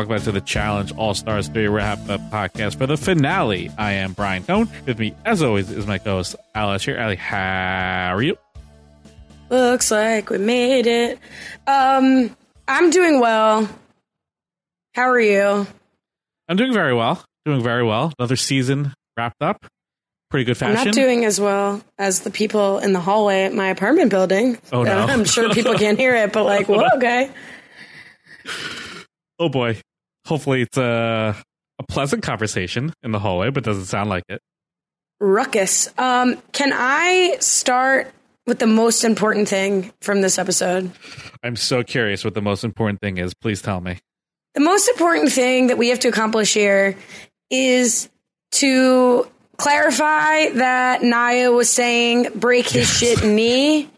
Welcome back to the Challenge All Stars 3 Wrap Up Podcast for the finale. I am Brian Cohen. With me, as always, is my co host, Ali Lasher. Ali, how are you? Looks like we made it. Um, I'm doing well. How are you? I'm doing very well. Doing very well. Another season wrapped up. Pretty good fashion. I'm not doing as well as the people in the hallway at my apartment building. Oh, no. I'm sure people can't hear it, but like, well, okay. oh, boy. Hopefully, it's a, a pleasant conversation in the hallway, but doesn't sound like it. Ruckus. Um, can I start with the most important thing from this episode? I'm so curious what the most important thing is. Please tell me. The most important thing that we have to accomplish here is to clarify that Nia was saying break his shit knee.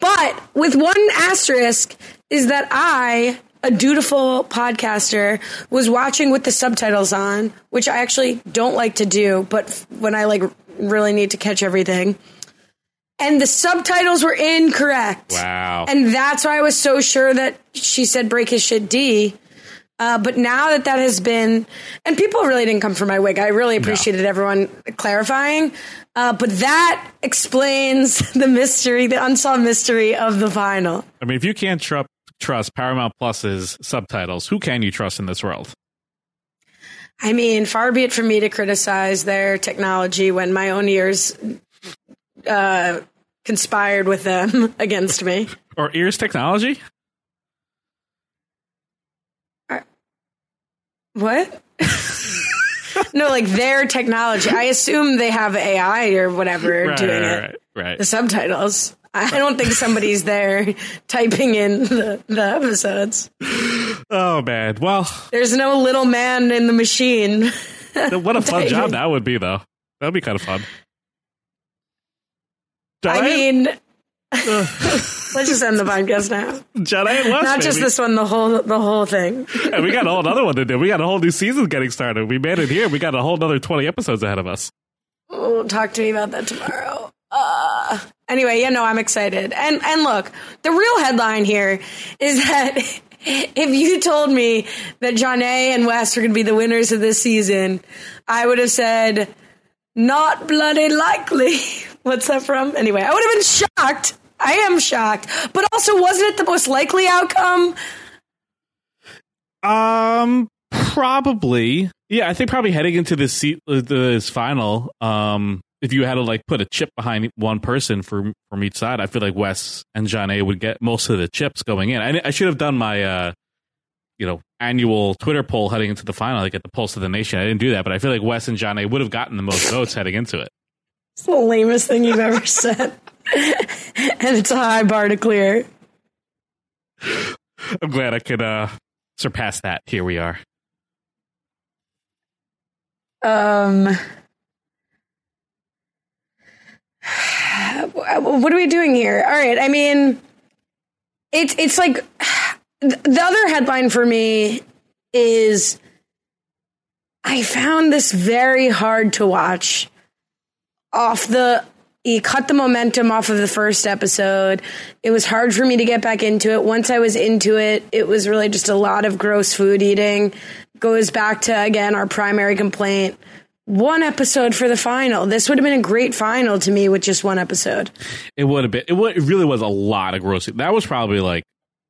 But with one asterisk is that I, a dutiful podcaster, was watching with the subtitles on, which I actually don't like to do, but when I like really need to catch everything. And the subtitles were incorrect. Wow. And that's why I was so sure that she said break his shit D. Uh, but now that that has been, and people really didn't come for my wig. I really appreciated everyone clarifying. Uh, but that explains the mystery, the unsolved mystery of the final. I mean, if you can't tru- trust Paramount Plus's subtitles, who can you trust in this world? I mean, far be it from me to criticize their technology when my own ears uh, conspired with them against me. Or Ears Technology? What? no, like their technology. I assume they have AI or whatever Right, doing right, it. right, right. The subtitles. I don't think somebody's there typing in the, the episodes. Oh, man. Well, There's no little man in the machine. what a fun job that would be, though. That would be kind of fun. I mean, let's just end the podcast now. Jedi West, Not just baby. this one, the whole the whole thing. And we got a whole other one to do. We got a whole new season getting started. We made it here. We got a whole other 20 episodes ahead of us. Oh, talk to me about that tomorrow. Anyway, yeah, no, I'm excited. And and look, the real headline here is that if you told me that Jonna and Wes were going to be the winners of this season, I would have said, not bloody likely. What's that from? Anyway, I would have been shocked. I am shocked. But also, wasn't it the most likely outcome? Um, probably. Yeah, I think probably heading into this seat, uh, this final. Um, if you had to like put a chip behind one person from from each side, I feel like Wes and Jonna would get most of the chips going in. I, I should have done my, uh, you know, annual Twitter poll heading into the final, like at the Pulse of the Nation. I didn't do that, but I feel like Wes and Jonna would have gotten the most votes heading into it. It's the lamest thing you've ever said. and it's a high bar to clear. I'm glad I could uh, surpass that. Here we are. Um, what are we doing here? All right. I mean, it's it's like the other headline for me is I found this very hard to watch. Off the he cut the momentum off of the first episode. It was hard for me to get back into it. Once I was into it, it was really just a lot of gross food eating. Goes back to again our primary complaint. One episode for the final. This would have been a great final to me with just one episode. It would have been. It, would, it really was a lot of gross. That was probably like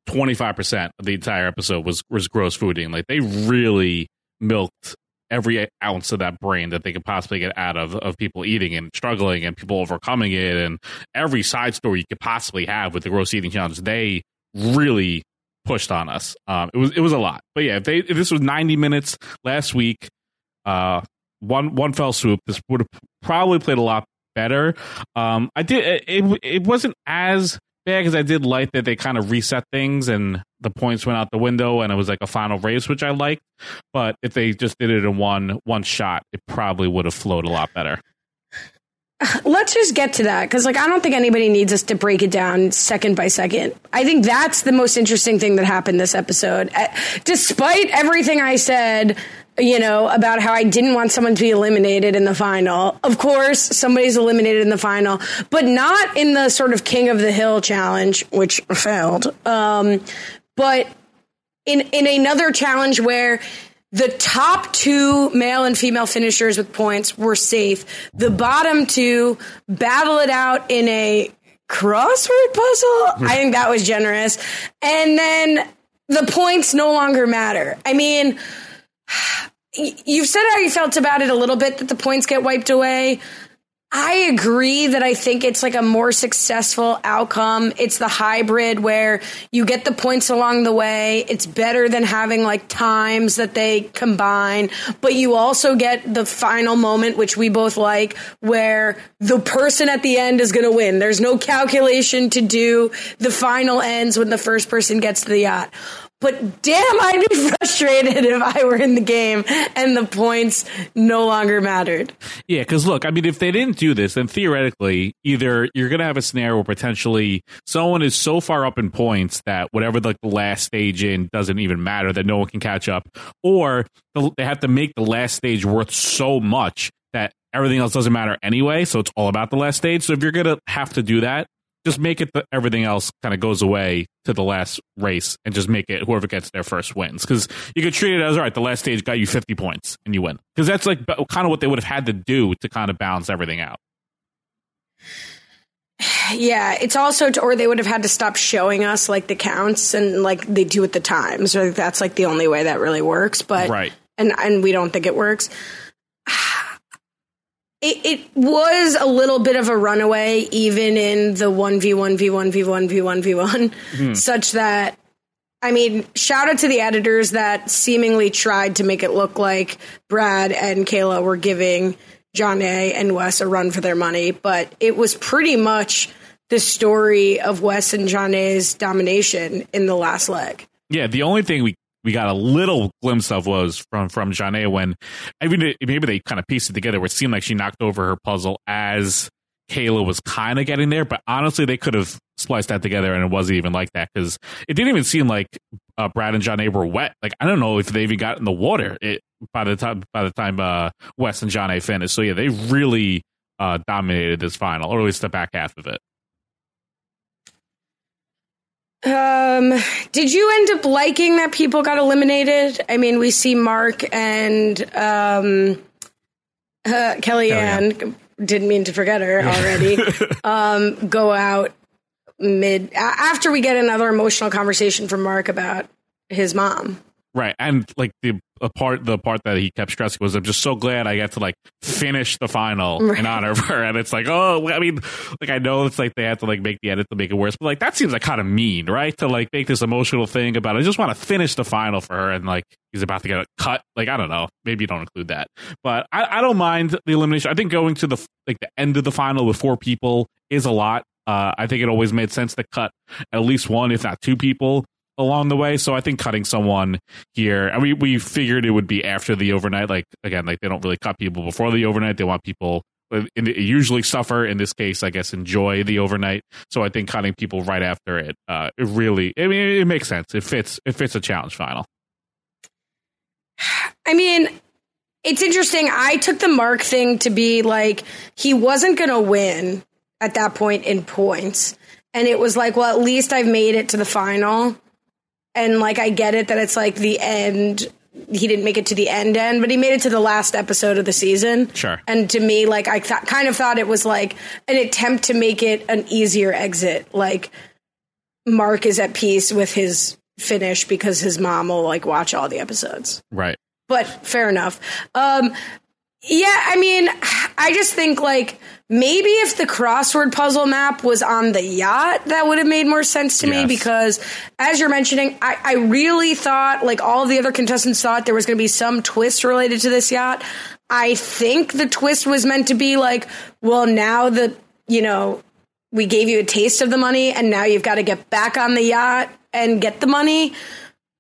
25 percent of the entire episode was was gross food eating. Like they really milked every ounce of that brain that they could possibly get out of of people eating and struggling and people overcoming it and every side story you could possibly have with the gross eating challenge. They really pushed on us. Um, it was it was a lot. But yeah, if, they, if this was 90 minutes last week, uh, one one fell swoop, this would have probably played a lot better. Um, I did it. It wasn't as bad because I did like that they kind of reset things and the points went out the window and it was like a final race, which I liked. But if they just did it in one one shot, it probably would have flowed a lot better. Let's just get to that because, like, I don't think anybody needs us to break it down second by second. I think that's the most interesting thing that happened this episode. Uh, Despite everything I said, you know, about how I didn't want someone to be eliminated in the final. Of course, somebody's eliminated in the final, but not in the sort of King of the Hill challenge, which failed. Um, but in in another challenge where the top two male and female finishers with points were safe. The bottom two battle it out in a crossword puzzle. I think that was generous. And then the points no longer matter. I mean, you've said how you felt about it a little bit that the points get wiped away. I agree that I think it's like a more successful outcome. It's the hybrid where you get the points along the way. It's better than having like times that they combine, but you also get the final moment, which we both like, where the person at the end is going to win. There's no calculation to do. The final ends when the first person gets to the yacht. But damn, I'd be frustrated if I were in the game and the points no longer mattered. Yeah, because look, I mean, if they didn't do this, then theoretically, either you're going to have a scenario where potentially someone is so far up in points that whatever like the last stage in doesn't even matter, that no one can catch up, or they have to make the last stage worth so much that everything else doesn't matter anyway. So it's all about the last stage. So if you're going to have to do that, just make it that everything else kind of goes away to the last race and just make it whoever gets there first wins. Because you could treat it as all right, the last stage got you 50 points and you win. Because that's like kind of what they would have had to do to kind of balance everything out. Yeah, it's also, to, or they would have had to stop showing us like the counts and like they do at the times. Or that's like the only way that really works. But Right. and and we don't think it works. It, it was a little bit of a runaway, even in the one v one v one v one v one v one, hmm. such that I mean, shout out to the editors that seemingly tried to make it look like Brad and Kailah were giving Jonna and Wes a run for their money, but it was pretty much the story of Wes and Jonna's domination in the last leg. Yeah, the only thing we we got a little glimpse of was from from Janae when I mean maybe they kind of pieced it together where it seemed like she knocked over her puzzle as Kailah was kind of getting there, but honestly they could have spliced that together and it wasn't even like that because it didn't even seem like uh, Brad and A were wet. Like I don't know if they even got in the water it, by the time by the time uh, Wes and A finished. So yeah, they really uh, dominated this final, or at least the back half of it. Um, did you end up liking that people got eliminated? I mean, we see Mark and um, uh, Kellyanne. Didn't mean to forget her already. um, go out mid after we get another emotional conversation from Mark about his mom. Right, and like the a part, the part that he kept stressing was, "I'm just so glad I got to like finish the final in honor of her." And it's like, oh, I mean, like I know it's like they had to like make the edit to make it worse, but like that seems like kind of mean, right? To like make this emotional thing about, I just want to finish the final for her, and like he's about to get a cut. Like I don't know, maybe you don't include that, but I, I don't mind the elimination. I think going to the like the end of the final with four people is a lot. Uh, I think it always made sense to cut at least one, if not two people along the way. So I think cutting someone here, and we we figured it would be after the overnight. Like again, like they don't really cut people before the overnight. They want people in the, usually suffer. In this case, I guess enjoy the overnight. So I think cutting people right after it, uh, it really, I mean, it makes sense. It fits. It fits a challenge final. I mean, it's interesting. I took the Mark thing to be like he wasn't going to win at that point in points. And it was like, well, at least I've made it to the final. And like, I get it that it's like the end. He didn't make it to the end end, but he made it to the last episode of the season. Sure. And to me, like, I th- kind of thought it was like an attempt to make it an easier exit. Like, Mark is at peace with his finish because his mom will like watch all the episodes Right. but fair enough. Um, yeah, I mean, I just think like maybe if the crossword puzzle map was on the yacht, that would have made more sense to me because, as you're mentioning, I, I really thought, like all the other contestants thought, there was going to be some twist related to this yacht. I think the twist was meant to be like, well, now that, you know, we gave you a taste of the money and now you've got to get back on the yacht and get the money.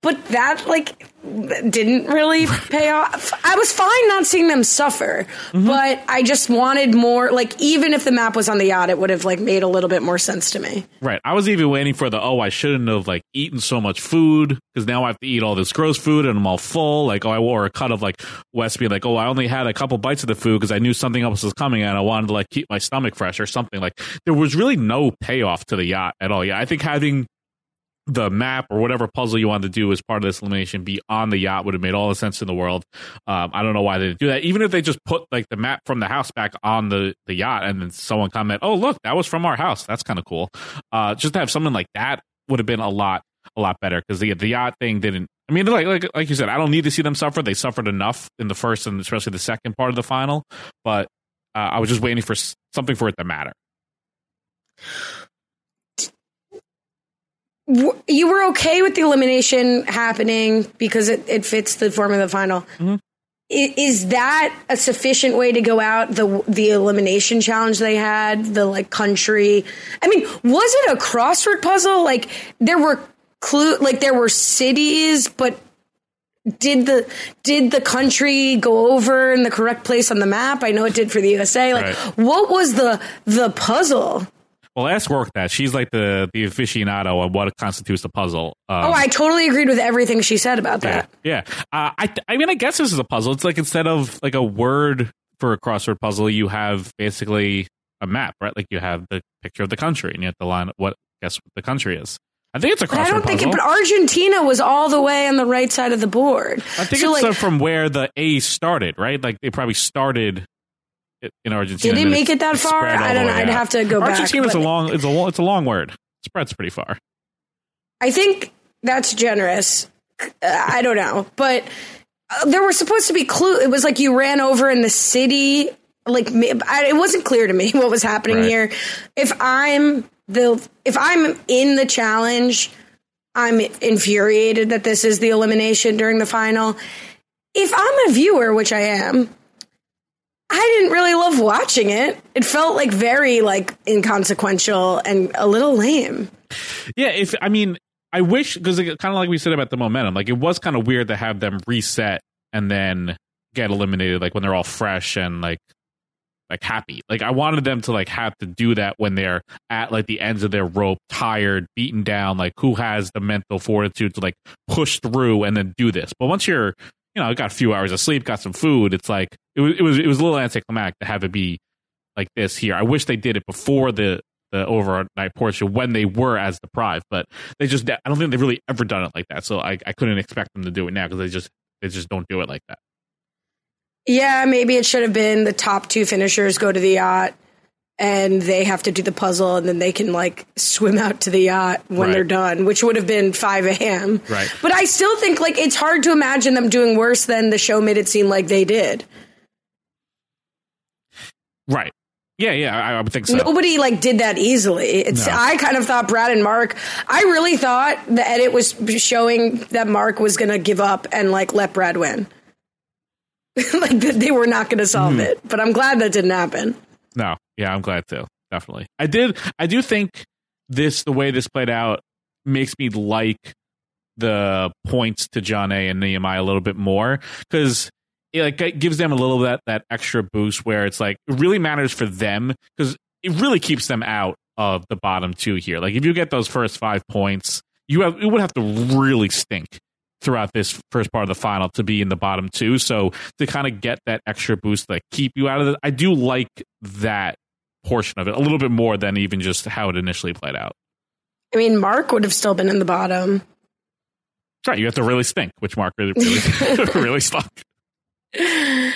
But that like didn't really pay off. I was fine not seeing them suffer, mm-hmm. but I just wanted more like even if the map was on the yacht, it would have like made a little bit more sense to me. Right. I was even waiting for the oh, I shouldn't have like eaten so much food because now I have to eat all this gross food and I'm all full. Like oh, I wore a cut of like Wes being like oh, I only had a couple bites of the food because I knew something else was coming and I wanted to like keep my stomach fresh or something. Like there was really no payoff to the yacht at all. Yeah, I think having the map or whatever puzzle you wanted to do as part of this elimination be on the yacht would have made all the sense in the world. Um, I don't know why they didn't do that. Even if they just put like the map from the house back on the, the yacht and then someone comment, oh look, that was from our house. That's kind of cool. Uh, just to have something like that would have been a lot a lot better because the the yacht thing didn't. I mean, like like like you said, I don't need to see them suffer. They suffered enough in the first and especially the second part of the final. But uh, I was just waiting for something for it to matter. W- You were okay with the elimination happening because it, it fits the form of the final. Mm-hmm. I- Is that a sufficient way to go out the the elimination challenge they had the like country? I mean, was it a crossword puzzle? Like there were clue like there were cities, but did the did the country go over in the correct place on the map? I know it did for the USA. Like Right. what was the the puzzle? Well, ask work that she's like the the aficionado on what constitutes a puzzle. Um, oh, I totally agreed with everything she said about that. yeah. Uh, I I mean, I guess this is a puzzle. It's like instead of like a word for a crossword puzzle, you have basically a map, right? Like you have the picture of the country, and you have to line up what guess what the country is. I think it's a crossword I don't think puzzle. it, but Argentina was all the way on the right side of the board. I think so it's like, uh, from where the A started, right? Like they probably started in Argentina. Did it make it that far? I don't know. I'd out. have to go back, Argentina's a long. It's a long. It's a long word. Spreads pretty far. I think that's generous. I don't know, but uh, there were supposed to be clue. It was like you ran over in the city. Like I, it wasn't clear to me what was happening Right. here. If I'm the if I'm in the challenge, I'm infuriated that this is the elimination during the final. If I'm a viewer, which I am, I didn't really love watching it. It felt like very like inconsequential and a little lame. Yeah, if I mean, I wish because kind of like we said about the momentum, like it was kind of weird to have them reset and then get eliminated, like when they're all fresh and like like happy. Like I wanted them to like have to do that when they're at like the ends of their rope, tired, beaten down. Like who has the mental fortitude to like push through and then do this? But once you're, you know, I got a few hours of sleep, got some food, it's like it was it was it was a little anticlimactic to have it be like this here. I wish they did it before the the overnight portion when they were as deprived. But they just I don't think they've really ever done it like that. So I, I couldn't expect them to do it now because they just they just don't do it like that. Yeah, maybe it should have been the top two finishers go to the yacht and they have to do the puzzle and then they can like swim out to the yacht when Right. they're done, which would have been 5 a.m. Right. But I still think like it's hard to imagine them doing worse than the show made it seem like they did. Right. Yeah, yeah, I, I would think so. Nobody like did that easily. It's No. I kind of thought Brad and Mark. I really thought the edit was showing that Mark was going to give up and like let Brad win. like that they were not going to solve Hmm. it. But I'm glad that didn't happen. No, yeah, I'm glad too. Definitely, I did. I do think this the way this played out makes me like the points to Jonna and Nehemiah a little bit more because it like it gives them a little that that extra boost where it's like it really matters for them because it really keeps them out of the bottom two here. Like if you get those first five points, you have it would have to really stink throughout this first part of the final to be in the bottom two. So to kind of get that extra boost, like keep you out of it, I do like that portion of it a little bit more than even just how it initially played out. I mean, Mark would have still been in the bottom. That's right. You have to really stink, which Mark really, really, really stunk. Uh,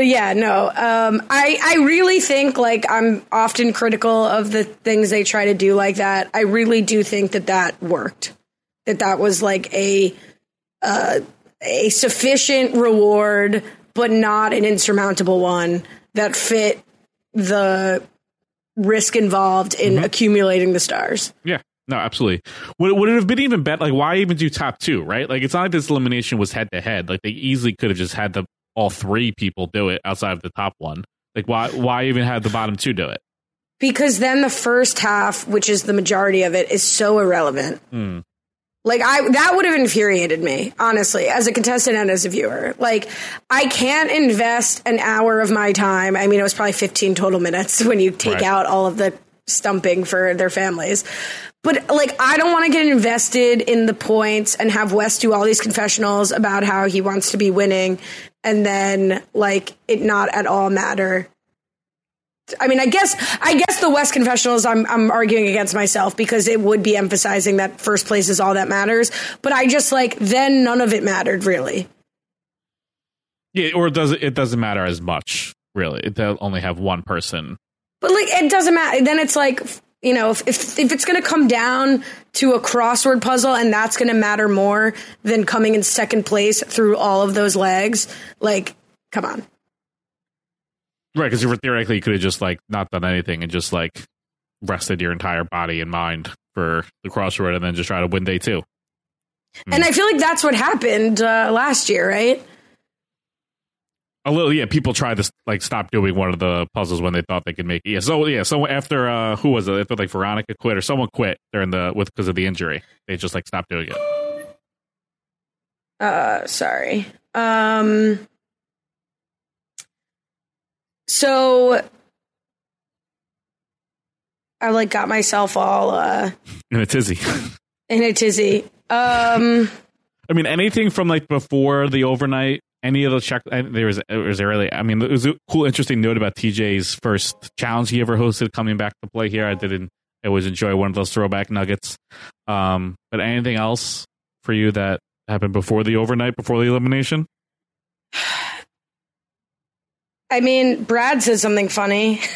Yeah, no. Um, I I really think like I'm often critical of the things they try to do like that. I really do think that that worked. That that was like a uh, a sufficient reward, but not an insurmountable one that fit the risk involved in accumulating the stars. Yeah. No, absolutely. Would, would it have been even better? Like, why even do top two, right? Like, it's not like this elimination was head to head. Like, they easily could have just had the all three people do it outside of the top one. Like, why why even have the bottom two do it? Because then the first half, which is the majority of it, is so irrelevant. Hmm. Like I that would have infuriated me, honestly, as a contestant and as a viewer. Like I can't invest an hour of my time. I mean, it was probably 15 total minutes when you take Right. out all of the stumping for their families. But like I don't want to get invested in the points and have Wes do all these confessionals about how he wants to be winning and then like it not at all matter I mean, I guess I guess the Wes confessionals I'm I'm arguing against myself because it would be emphasizing that first place is all that matters. But I just like then none of it mattered really. Yeah, or does it? It doesn't matter as much, really. They'll only have one person. But like it doesn't matter. Then it's like you know if if, if it's going to come down to a crossword puzzle and that's going to matter more than coming in second place through all of those legs, like come on. Right, because you were theoretically, you could have just like not done anything and just like rested your entire body and mind for the crossroad, and then just try to win day two. And I feel like that's what happened uh, last year, right? A little, yeah. People tried to like stop doing one of the puzzles when they thought they could make it. Yeah, so yeah, so after uh who was it? After like Veronica quit or someone quit during the with because of the injury, they just like stopped doing it. uh sorry um so i like got myself all uh In a tizzy. in a tizzy um I mean, anything from like before the overnight, any of the check. There was, there was a really, I mean, it was a cool, interesting note about TJ's first challenge he ever hosted coming back to play here. I didn't, I always enjoy one of those throwback nuggets. Um, but anything else for you that happened before the overnight, before the elimination? i mean brad said something funny.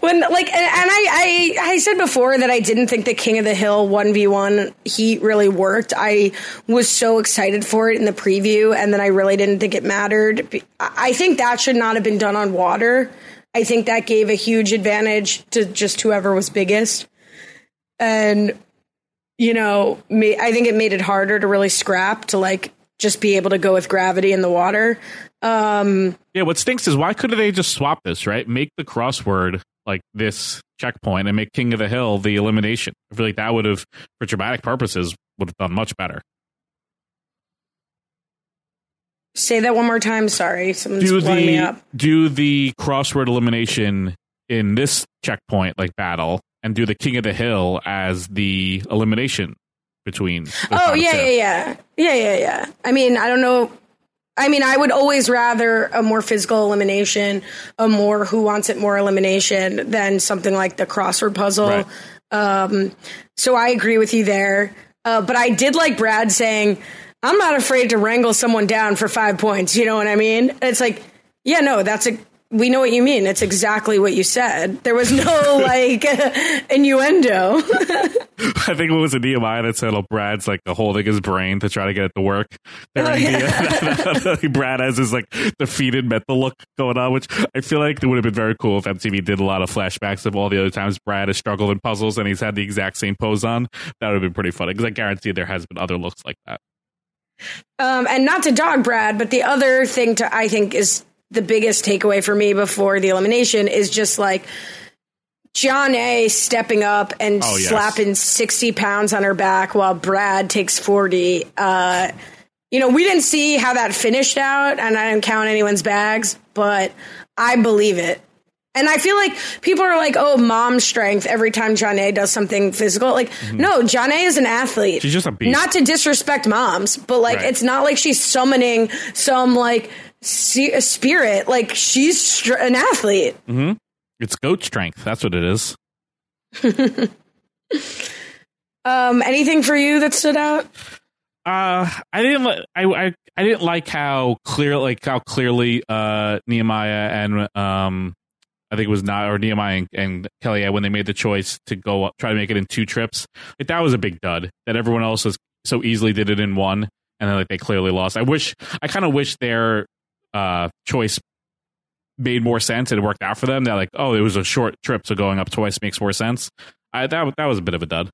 When like and, I, I i said before that i didn't think the king of the hill 1v1 heat really worked. I was so excited for it in the preview and then i really didn't think it mattered. I think that should not have been done on water. I think that gave a huge advantage to just whoever was biggest. And you know i think it made it harder to really scrap to like just be able to go with gravity in the water um Yeah, what stinks is why couldn't they just swap this, right? Make the crossword like this checkpoint and make King of the Hill the elimination. I feel like that would have, for dramatic purposes, would have done much better. Say that one more time. Sorry, someone's do blowing me up. do the crossword elimination in this checkpoint like battle and do the king of the hill as the elimination between the Oh yeah, yeah, yeah, yeah, yeah, yeah. I mean, I don't know. I mean, I would always rather a more physical elimination, a more who wants it more elimination than something like the crossword puzzle. Right. Um, so I agree with you there. Uh, but I did like Brad saying, I'm not afraid to wrangle someone down for five points. You know what I mean? It's like, yeah, no, that's a, we know what you mean. It's exactly what you said. There was no like innuendo. I think it was a Nehemiah that said, oh, Brad's like holding his brain to try to get it to work. Oh, the- Brad has his like defeated mental look going on, which I feel like it would have been very cool if MTV did a lot of flashbacks of all the other times Brad has struggled in puzzles and he's had the exact same pose on. That would have been pretty funny because I guarantee there has been other looks like that. Um, and not to dog Brad, but the other thing to I think is the biggest takeaway for me before the elimination is just like Jonna stepping up and Oh, yes. slapping sixty pounds on her back while Brad takes forty. Uh, you know, we didn't see how that finished out, and I didn't count anyone's bags, but I believe it. And I feel like people are like, "Oh, mom strength." Every time Jonna does something physical, like, no, Jonna is an athlete. Mm-hmm. She's just a beast. Not to disrespect moms, but like, Right. it's not like she's summoning some like spirit. Like, she's str- an athlete. It's goat strength. That's what it is. Um, anything for you that stood out? Uh, I didn't. li- I, I I didn't like how clear, like how clearly, uh, Nehemiah and um, I think it was not or Nehemiah and, and Kelly when they made the choice to go up, try to make it in two trips. Like that was a big dud. That everyone else was so easily did it in one, and then like they clearly lost. I wish. I kind of wish their uh choice made more sense and it worked out for them. They're like, oh, it was a short trip, so going up twice makes more sense. I that that was a bit of a dud.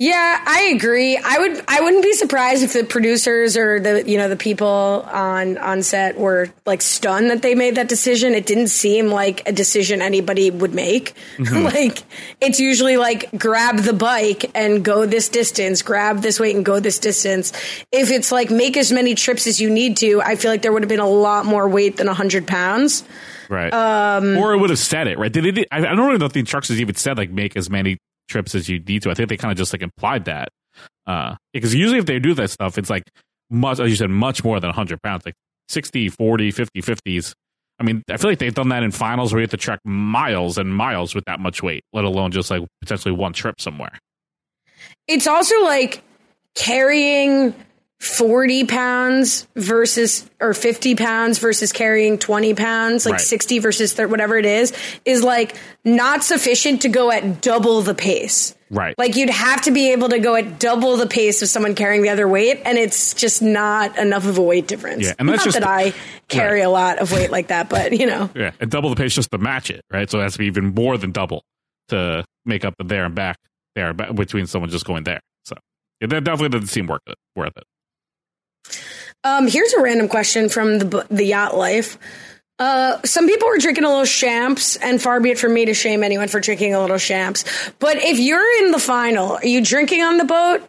Yeah, I agree. I would I wouldn't be surprised if the producers or the you know the people on on set were like stunned that they made that decision. It didn't seem like a decision anybody would make. like it's usually like grab the bike and go this distance, grab this weight and go this distance. If it's like make as many trips as you need to, I feel like there would have been a lot more weight than 100 pounds. Right. Um, or it would have said it, right? Did it? I I don't really know if the instructions even said like make as many trips as you need to. I think they kind of just like implied that. Uh, because usually if they do that stuff, it's like much, as you said, much more than 100 pounds, like 60, 40, 50, 50s. I mean, I feel like they've done that in finals where you have to trek miles and miles with that much weight, let alone just like potentially one trip somewhere. it's also like carrying 40 pounds versus or 50 pounds versus carrying 20 pounds like Right. 60 versus 30, whatever it is is like not sufficient to go at double the pace Right. like you'd have to be able to go at double the pace of someone carrying the other weight and it's just not enough of a weight difference Yeah, and that's not just- that i carry Right. a lot of weight like that but you know Yeah. And double the pace just to match it, right? So it has to be even more than double to make up the there and back there between someone just going there. So yeah, that definitely doesn't seem worth it. Worth it. Um, here's a random question from the the yacht life. Uh, some people were drinking a little champs, and far be it from me to shame anyone for drinking a little champs. But if you're in the final, are you drinking on the boat?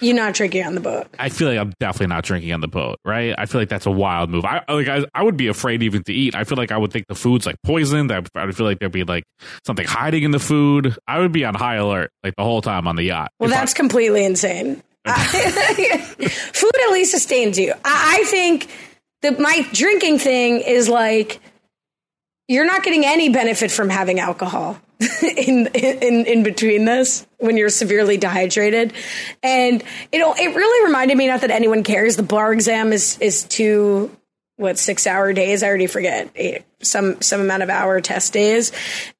You're not drinking on the boat. I feel like I'm definitely not drinking on the boat, right? I feel like that's a wild move. I like I, I would be afraid even to eat. I feel like I would think the food's like poisoned. I, I would feel like there'd be like something hiding in the food. I would be on high alert like the whole time on the yacht. Well, If I- that's completely insane. Food at least sustains you. I, I think that my drinking thing is like you're not getting any benefit from having alcohol in in in between this when you're severely dehydrated, and it it really reminded me not that anyone cares. The bar exam is is two what six hour days? I already forget eight, some some amount of hour test days,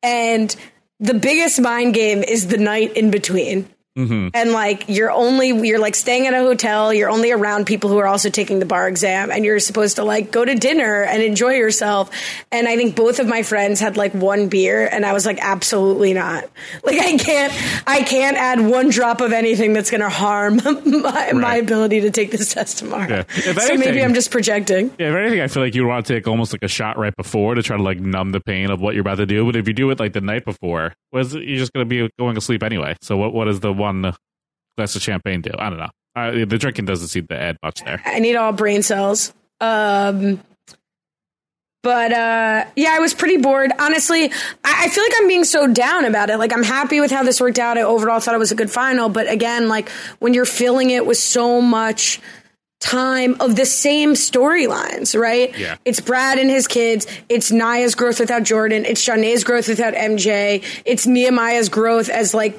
and the biggest mind game is the night in between Mm-hmm. and like you're only you're like staying at a hotel you're only around people who are also taking the bar exam and you're supposed to like go to dinner and enjoy yourself and i think both of my friends had like one beer and i was like absolutely not like i can't i can't add one drop of anything that's going to harm my, my ability to take this test tomorrow Yeah. If so maybe i'm just projecting Yeah, if anything, I feel like you want to take almost like a shot right before to try to like numb the pain of what you're about to do. But if you do it like the night before, was you're just going to be going to sleep anyway. So what what does the one glass of champagne do? I don't know. Uh, the drinking doesn't seem to add much there. I need all brain cells. Um, but uh, yeah, I was pretty bored. Honestly, I, I feel like I'm being so down about it. Like I'm happy with how this worked out. I overall thought it was a good final. But again, like when you're filling it with so much time of the same storylines, right? Yeah. It's Brad and his kids. It's Naya's growth without Jordan. It's Shanae's growth without MJ. It's Nehemiah's growth as like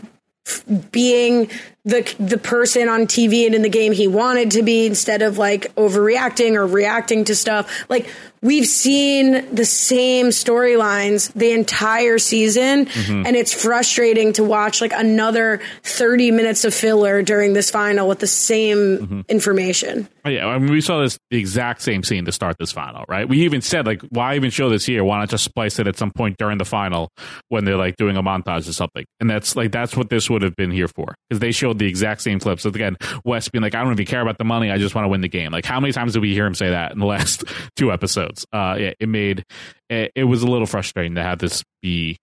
being the the person on TV and in the game he wanted to be instead of like overreacting or reacting to stuff. Like we've seen the same storylines the entire season Mm-hmm. and it's frustrating to watch like another 30 minutes of filler during this final with the same Mm-hmm. information. Oh, yeah, I mean, we saw this the exact same scene to start this final, right? We even said like, why even show this here? Why not just splice it at some point during the final when they're like doing a montage or something? And that's like that's what this would have been here for because they showed the exact same clips. So again, Wes being like, I don't even care about the money, I just want to win the game. Like, how many times did we hear him say that in the last two episodes? Uh, yeah, it made it, it was a little frustrating to have this be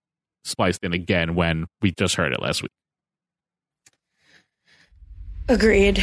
spliced in again when we just heard it last week. Agreed.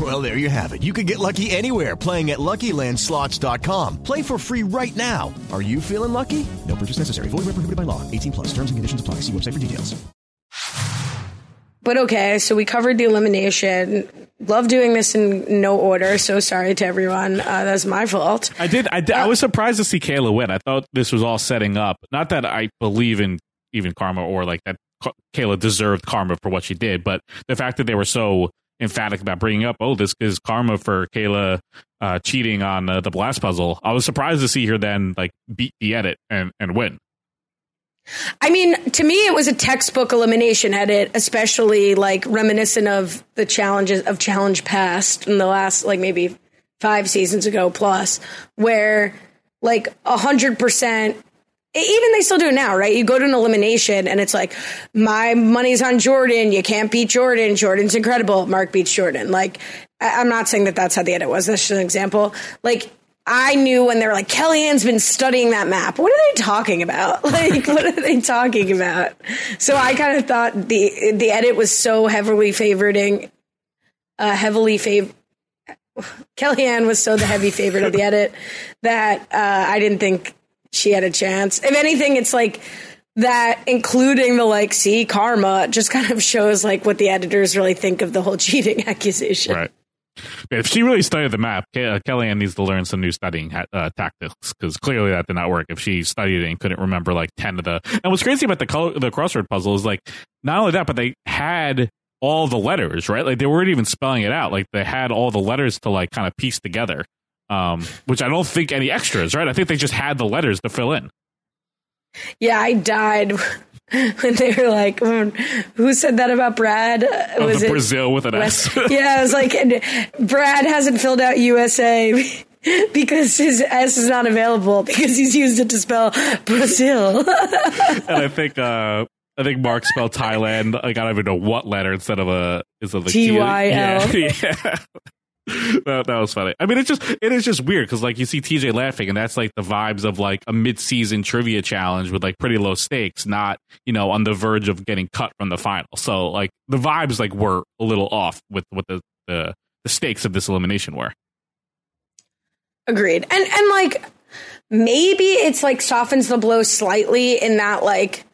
Well, there you have it. You can get lucky anywhere playing at LuckyLandSlots.com. Play for free right now. Are you feeling lucky? No purchase necessary. Void where prohibited by law. 18 plus. Terms and conditions apply. See website for details. But okay, so we covered the elimination. Love doing this in no order. So sorry to everyone. Uh, that's my fault. I did. I, did, I was surprised to see Kailah win. I thought this was all setting up. Not that I believe in even karma or like that Kailah deserved karma for what she did, but the fact that they were so emphatic about bringing up, oh, this is karma for Kailah uh, cheating on uh, the blast puzzle. I was surprised to see her then like beat the edit and and win. I mean, to me, it was a textbook elimination edit, especially like reminiscent of the challenges of Challenge Past in the last, like maybe five seasons ago plus, where like a hundred percent. Even they still do it now, right? You go to an elimination and it's like, my money's on Jordan. You can't beat Jordan. Jordan's incredible. Mark beats Jordan. Like, I'm not saying that that's how the edit was. That's just an example. Like, I knew when they were like, Kellyanne's been studying that map. What are they talking about? Like, what are they talking about? So I kind of thought the the edit was so heavily favoring, uh, heavily fav. Kellyanne was so the heavy favorite of the edit that uh, I didn't think she had a chance. If anything, it's like that, including the like, see, karma, just kind of shows like what the editors really think of the whole cheating accusation. Right. If she really studied the map, uh, Kellyanne needs to learn some new studying ha- uh, tactics because clearly that did not work. If she studied it and couldn't remember like ten of the, and what's crazy about the color, the crossword puzzle is like not only that, but they had all the letters right. Like they weren't even spelling it out. Like they had all the letters to like kind of piece together. Um, which I don't think any extras, right? I think they just had the letters to fill in. Yeah, I died when they were like, "Who said that about Brad?" Uh, Oh, Was the it Brazil with an West- S. yeah, I was like, and Brad hasn't filled out USA because his S is not available because he's used it to spell Brazil. and I think uh I think Mark spelled Thailand. Like I don't even know what letter instead of a is it like T-Y-L. Yeah, yeah. that, that was funny. I mean, it's just it is just weird because like you see TJ laughing, and that's like the vibes of like a mid-season trivia challenge with like pretty low stakes, not you know on the verge of getting cut from the final. So like the vibes like were a little off with what the the, the stakes of this elimination were. Agreed. And and like maybe it's like softens the blow slightly in that like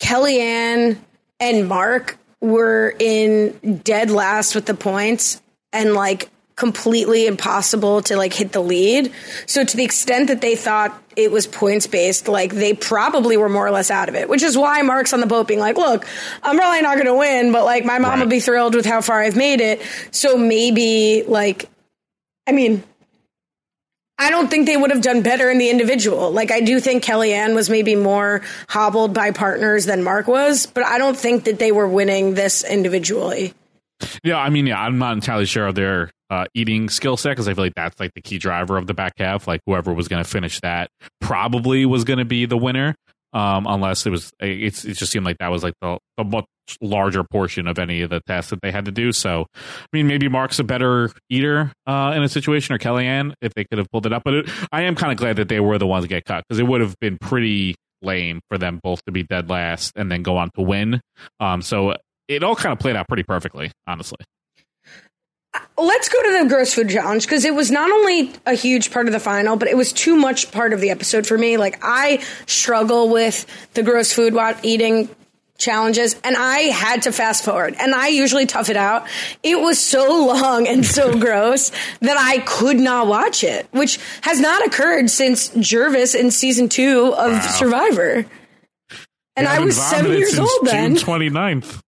Kellyanne and Mark were in dead last with the points and like completely impossible to like hit the lead. So to the extent that they thought it was points based, like they probably were more or less out of it, which is why Mark's on the boat being like, look, I'm probably not going to win, but like my mom Right. will be thrilled with how far I've made it. So maybe like, I mean, I don't think they would have done better in the individual. Like I do think Kellyanne was maybe more hobbled by partners than Mark was, but I don't think that they were winning this individually. Yeah, I mean, yeah, I'm not entirely sure of their uh, eating skill set because I feel like that's like the key driver of the back half. Like whoever was going to finish that probably was going to be the winner, um, unless it was. It's it just seemed like that was like the, the much larger portion of any of the tests that they had to do. So, I mean, maybe Mark's a better eater uh, in a situation, or Kellyanne if they could have pulled it up. But it, I am kind of glad that they were the ones to get cut because it would have been pretty lame for them both to be dead last and then go on to win. Um, so it all kind of played out pretty perfectly, honestly. Uh, let's go to the gross food challenge because it was not only a huge part of the final, but it was too much part of the episode for me. Like I struggle with the gross food eating challenges and I had to fast forward and I usually tough it out. It was so long and so gross that I could not watch it, which has not occurred since Jervis in season two of Survivor. And I was seven years old then. June 29th.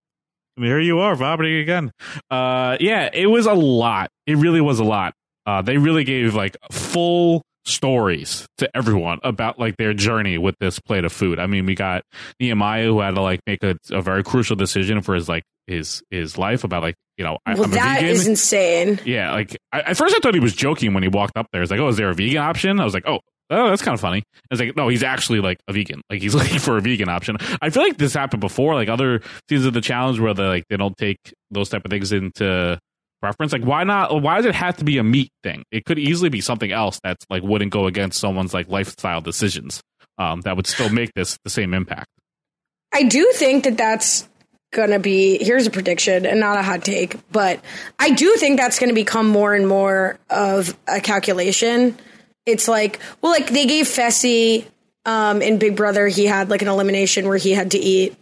And here you are, vomiting again. Uh, yeah, it was a lot. It really was a lot. Uh, they really gave like full stories to everyone about like their journey with this plate of food. I mean, we got Nehemiah who had to like make a, a very crucial decision for his like his his life about like you know Well, I'm that is insane. Yeah, like I, at first I thought he was joking when he walked up there. It's like, oh, is there a vegan option? I was like, oh, oh, that's kind of funny. I was like, no, he's actually like a vegan. Like he's looking for a vegan option. I feel like this happened before, like other seasons of the challenge where they like they don't take those type of things into preference. Like why not? Why does it have to be a meat thing? It could easily be something else that's like wouldn't go against someone's like lifestyle decisions. Um, that would still make this the same impact. I do think that that's to be here's a prediction and not a hot take, but I do think that's to become more and more of a calculation. It's like, well, like they gave Fessy um, in Big Brother, he had like an elimination where he had to eat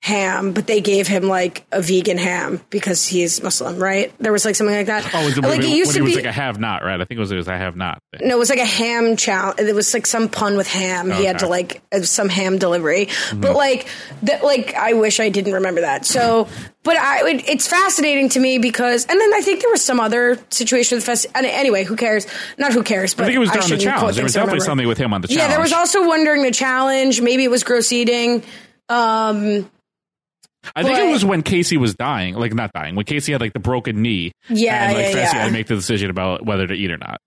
ham, but they gave him like a vegan ham because he's Muslim, right? There was like something like that. Oh, was it, like when, it used to he was be. like a have not, right? I think it was it was a have not. thing. No, it was like a ham challenge. It was like some pun with ham. He had to like uh, some ham delivery, but like that. Like I wish I didn't remember that. So, but I, it, it's fascinating to me because, and then I think there was some other situation with the fest. and Anyway, who cares? Not who cares, but I think it was during the challenge. There was definitely something with him on the challenge. Yeah, there was also one during the challenge. Maybe it was gross eating. Um, I think But- it was when Casey was dying, like not dying, when Casey had like the broken knee. Yeah, and like yeah, Fessy yeah. had to make the decision about whether to eat or not.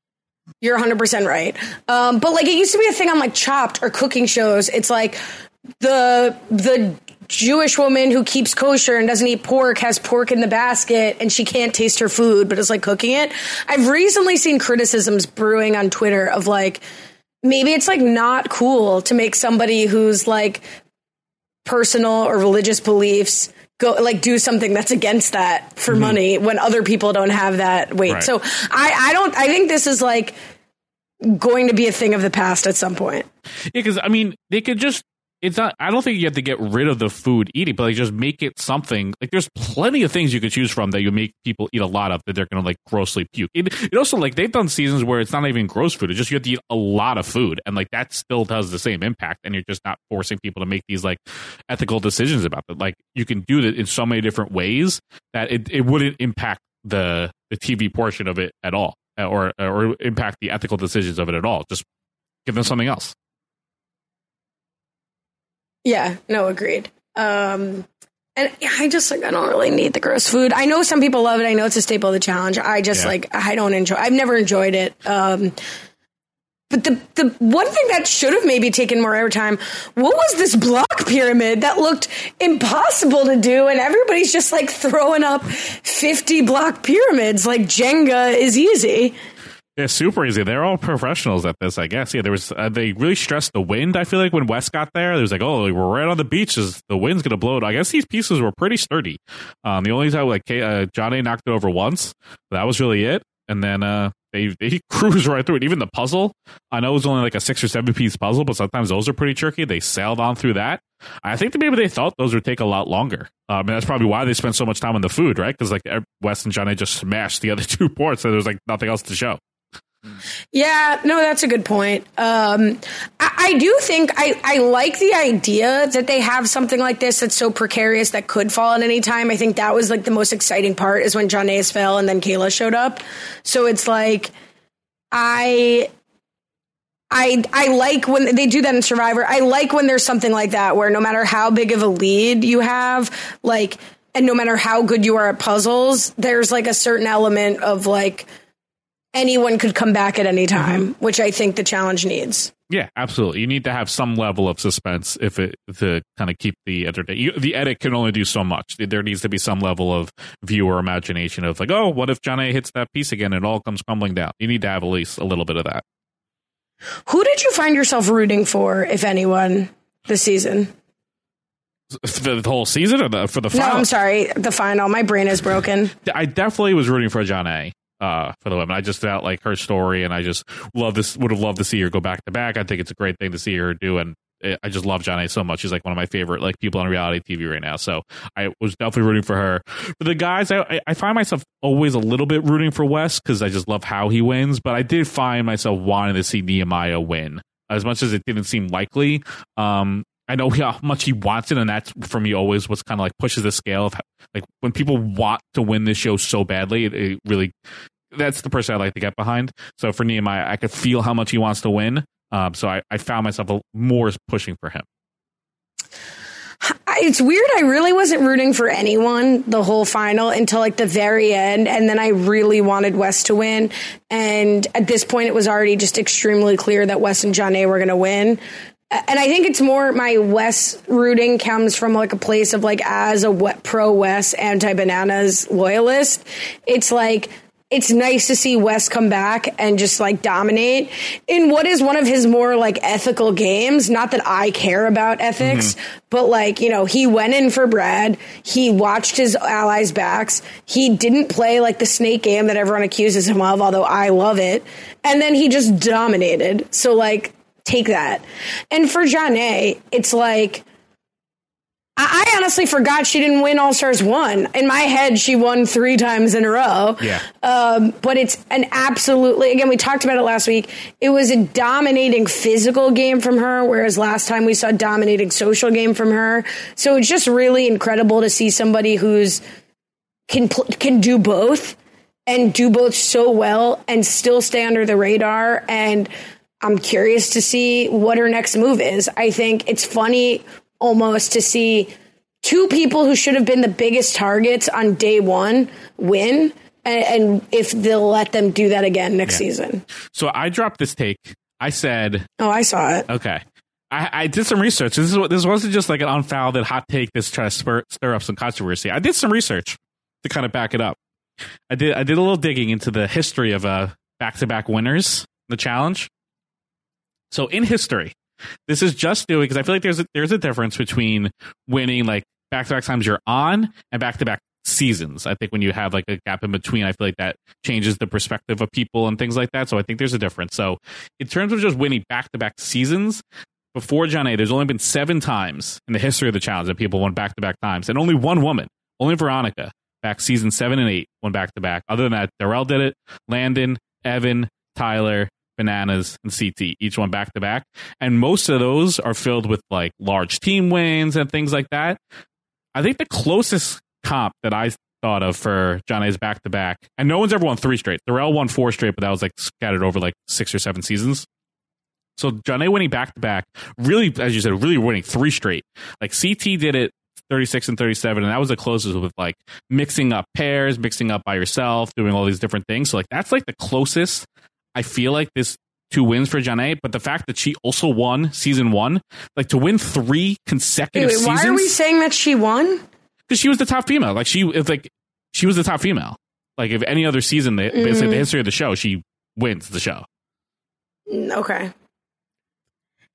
You're 100% right. Um, but like it used to be a thing on like Chopped or cooking shows. It's like the the Jewish woman who keeps kosher and doesn't eat pork has pork in the basket and she can't taste her food but is like cooking it. I've recently seen criticisms brewing on Twitter of like maybe it's like not cool to make somebody who's like personal or religious beliefs go like do something that's against that for mm-hmm. money when other people don't have that weight. Right. So I I don't I think this is like going to be a thing of the past at some point. Yeah, because I mean, they could just. It's not. I don't think you have to get rid of the food eating, but like just make it something. Like there's plenty of things you could choose from that you make people eat a lot of that they're gonna like grossly puke. It, it also like they've done seasons where it's not even gross food. It's just you have to eat a lot of food, and like that still does the same impact. And you're just not forcing people to make these like ethical decisions about it. Like you can do it in so many different ways that it, it wouldn't impact the the TV portion of it at all, or or impact the ethical decisions of it at all. Just give them something else. Yeah, no, agreed. Um and I just like I don't really need the gross food. I know some people love it. I know it's a staple of the challenge. I just Yeah. like I don't enjoy. I've never enjoyed it. Um but the the one thing that should have maybe taken more airtime, what was this block pyramid that looked impossible to do and everybody's just like throwing up 50 block pyramids like Jenga is easy. Yeah, super easy. They're all professionals at this, I guess. Yeah, there was. Uh, they really stressed the wind. I feel like when Wes got there, there was like, oh, we're right on the beaches. The wind's gonna blow it. I guess these pieces were pretty sturdy. Um, the only time like uh, Jonna knocked it over once, that was really it. And then uh, they they cruised right through it. Even the puzzle, I know it was only like a six or seven piece puzzle, but sometimes those are pretty tricky. They sailed on through that. I think that maybe they thought those would take a lot longer. Um, and that's probably why they spent so much time on the food, right? Because like Wes and Jonna just smashed the other two ports, so there's like nothing else to show. Yeah, no, that's a good point. Um, I, I do think I, I like the idea that they have something like this that's so precarious that could fall at any time. I think that was like the most exciting part is when John Jonna's fell and then Kailah showed up. So it's like I I I like when they do that in Survivor. I like when there's something like that where no matter how big of a lead you have, like and no matter how good you are at puzzles, there's like a certain element of like anyone could come back at any time, which I think the challenge needs. Yeah, absolutely. You need to have some level of suspense if it to kind of keep the entertainment. The edit can only do so much. There needs to be some level of viewer imagination of like, oh, what if Jonna hits that piece again and it all comes crumbling down? You need to have at least a little bit of that. Who did you find yourself rooting for, if anyone, this season? For the whole season or the, for the final? No, I'm sorry, the final. My brain is broken. I definitely was rooting for Jonna uh, for the women. I just felt like her story, and I just love this. Would have loved to see her go back to back. I think it's a great thing to see her do, and it, I just love Jonna so much. She's like one of my favorite like people on reality TV right now. So I was definitely rooting for her. For the guys, I I find myself always a little bit rooting for Wes because I just love how he wins. But I did find myself wanting to see Nehemiah win as much as it didn't seem likely. Um, I know how much he wants it, and that's for me always what's kind of like pushes the scale of like when people want to win this show so badly, it, it really that's the person I like to get behind. So for Nehemiah, I could feel how much he wants to win. Um, so I, I found myself a, more pushing for him. It's weird. I really wasn't rooting for anyone the whole final until like the very end. And then I really wanted Wes to win. And at this point, it was already just extremely clear that Wes and Jonna were going to win. And I think it's more my Wes rooting comes from like a place of like as a pro Wes anti bananas loyalist. It's like it's nice to see Wes come back and just like dominate in what is one of his more like ethical games. Not that I care about ethics, mm-hmm. but like, you know, he went in for Brad. He watched his allies' backs. He didn't play like the snake game that everyone accuses him of, although I love it. And then he just dominated. So like, take that. And for Jonna, it's like, I honestly forgot she didn't win All Stars one. In my head, she won three times in a row. Yeah. Um, but it's an absolutely, again, we talked about it last week. It was a dominating physical game from her, whereas last time we saw a dominating social game from her. So it's just really incredible to see somebody who's can can do both and do both so well and still stay under the radar. And I'm curious to see what her next move is. I think it's funny almost to see two people who should have been the biggest targets on day one win. And, and if they'll let them do that again next yeah. season. So I dropped this take. I said, "Oh, I saw it." Okay, I, I, did some research. This is what this wasn't just like an unfounded hot take. This try to spur, stir up some controversy. I did some research to kind of back it up. I did I did a little digging into the history of uh back to back winners the challenge. So in history, this is just doing because I feel like there's a, there's a difference between winning like back to back times you're on and back to back seasons. I think when you have like a gap in between, I feel like that changes the perspective of people and things like that. So I think there's a difference. So in terms of just winning back to back seasons, before Jonna, there's only been seven times in the history of the challenge that people won back to back times, and only one woman, only Veronica, back season seven and eight, won back to back. Other than that, Darrell did it, Landon, Evan, Tyler, bananas and CT, each one back to back. And most of those are filled with like large team wins and things like that. I think the closest comp that I thought of for Jonna's back to back, and no one's ever won three straight. Darrell won four straight, but that was like scattered over like six or seven seasons. So Jonna winning back to back, really, as you said, really winning three straight. Like CT did it 36 and 37 and that was the closest with like mixing up pairs mixing up by yourself doing all these different things so like that's like the closest I feel like this two wins for Jonna, but the fact that she also won season one, like to win three consecutive wait, wait, seasons. Why are we saying that she won? Because she was the top female. Like she, it's like she was the top female. Like if any other season, mm. basically the history of the show, she wins the show. Mm, okay.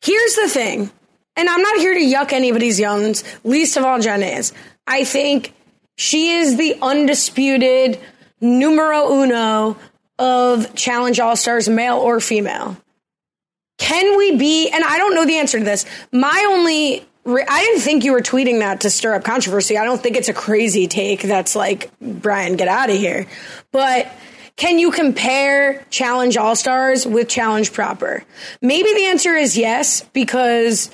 Here's the thing, and I'm not here to yuck anybody's yums, least of all Jonna's. I think she is the undisputed numero uno of Challenge All Stars, male or female? Can we be, and I don't know the answer to this. My only, I didn't think you were tweeting that to stir up controversy. I don't think it's a crazy take that's like, Brian, get out of here. But can you compare Challenge All Stars with Challenge Proper? Maybe the answer is yes, because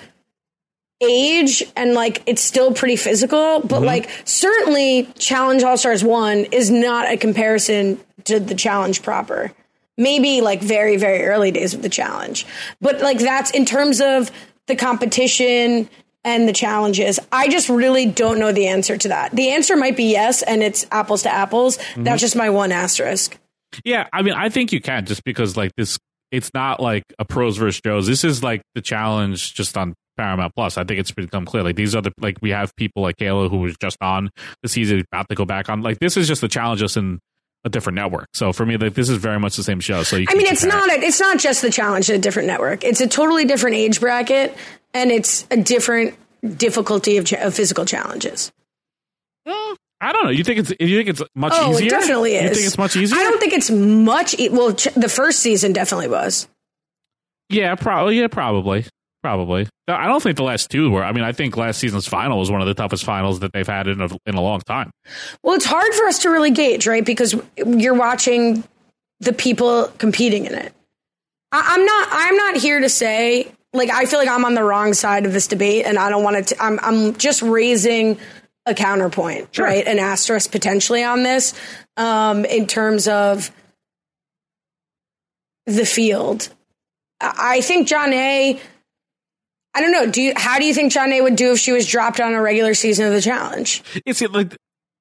age and like it's still pretty physical, but Mhm. like certainly Challenge All Stars 1 is not a comparison to the Challenge Proper. Maybe like very, very early days of the challenge. But like that's in terms of the competition and the challenges. I just really don't know the answer to that. The answer might be yes, and it's apples to apples. Mhm. That's just my one asterisk. Yeah, I mean, I think you can just because like this, it's not like a pros versus Joes. This is like the challenge just on Paramount Plus. I think it's become clear. Like these are the like we have people like Kailah who was just on the season about to go back on. Like this is just the challenge just in a different network. So for me, like this is very much the same show. So you I mean, it's not a, it's not just the challenge at a different network. It's a totally different age bracket, and it's a different difficulty of, of physical challenges. Uh, I don't know. You think it's you think it's much oh, easier? it definitely is. You think it's much easier? I don't think it's much. E- well, ch- the first season definitely was. Yeah, probably. Yeah, probably. Probably. I don't think the last two were. I mean, I think last season's final was one of the toughest finals that they've had in a, in a long time. Well, it's hard for us to really gauge, right? Because you're watching the people competing in it. I, I'm not. I'm not here to say like I feel like I'm on the wrong side of this debate, and I don't want to. I'm. I'm just raising a counterpoint, right? An asterisk potentially on this, um, in terms of the field. I I think Jonna. I don't know. Do you? How do you think Jonna. would do if she was dropped on a regular season of the challenge? It's like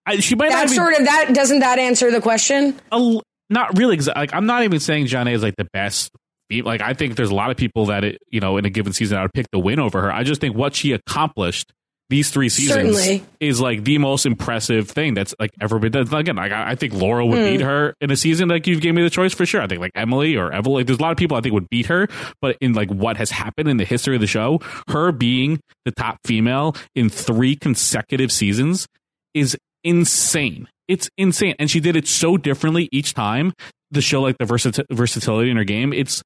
I, she might that sort of that doesn't that answer the question? a not really. Like I'm not even saying Jonna is like the best. Like I think there's a lot of people that it, you know in a given season I would pick the win over her. I just think what she accomplished these three seasons Certainly. is like the most impressive thing that's like ever been done. Again, like I, I think Laura would Hmm. beat her in a season. Like you gave me the choice for sure. I think like Emily or Evel. Like there's a lot of people I think would beat her, but in like what has happened in the history of the show, her being the top female in three consecutive seasons is insane. It's insane. And she did it so differently each time. The show, like the versatil- versatility in her game, it's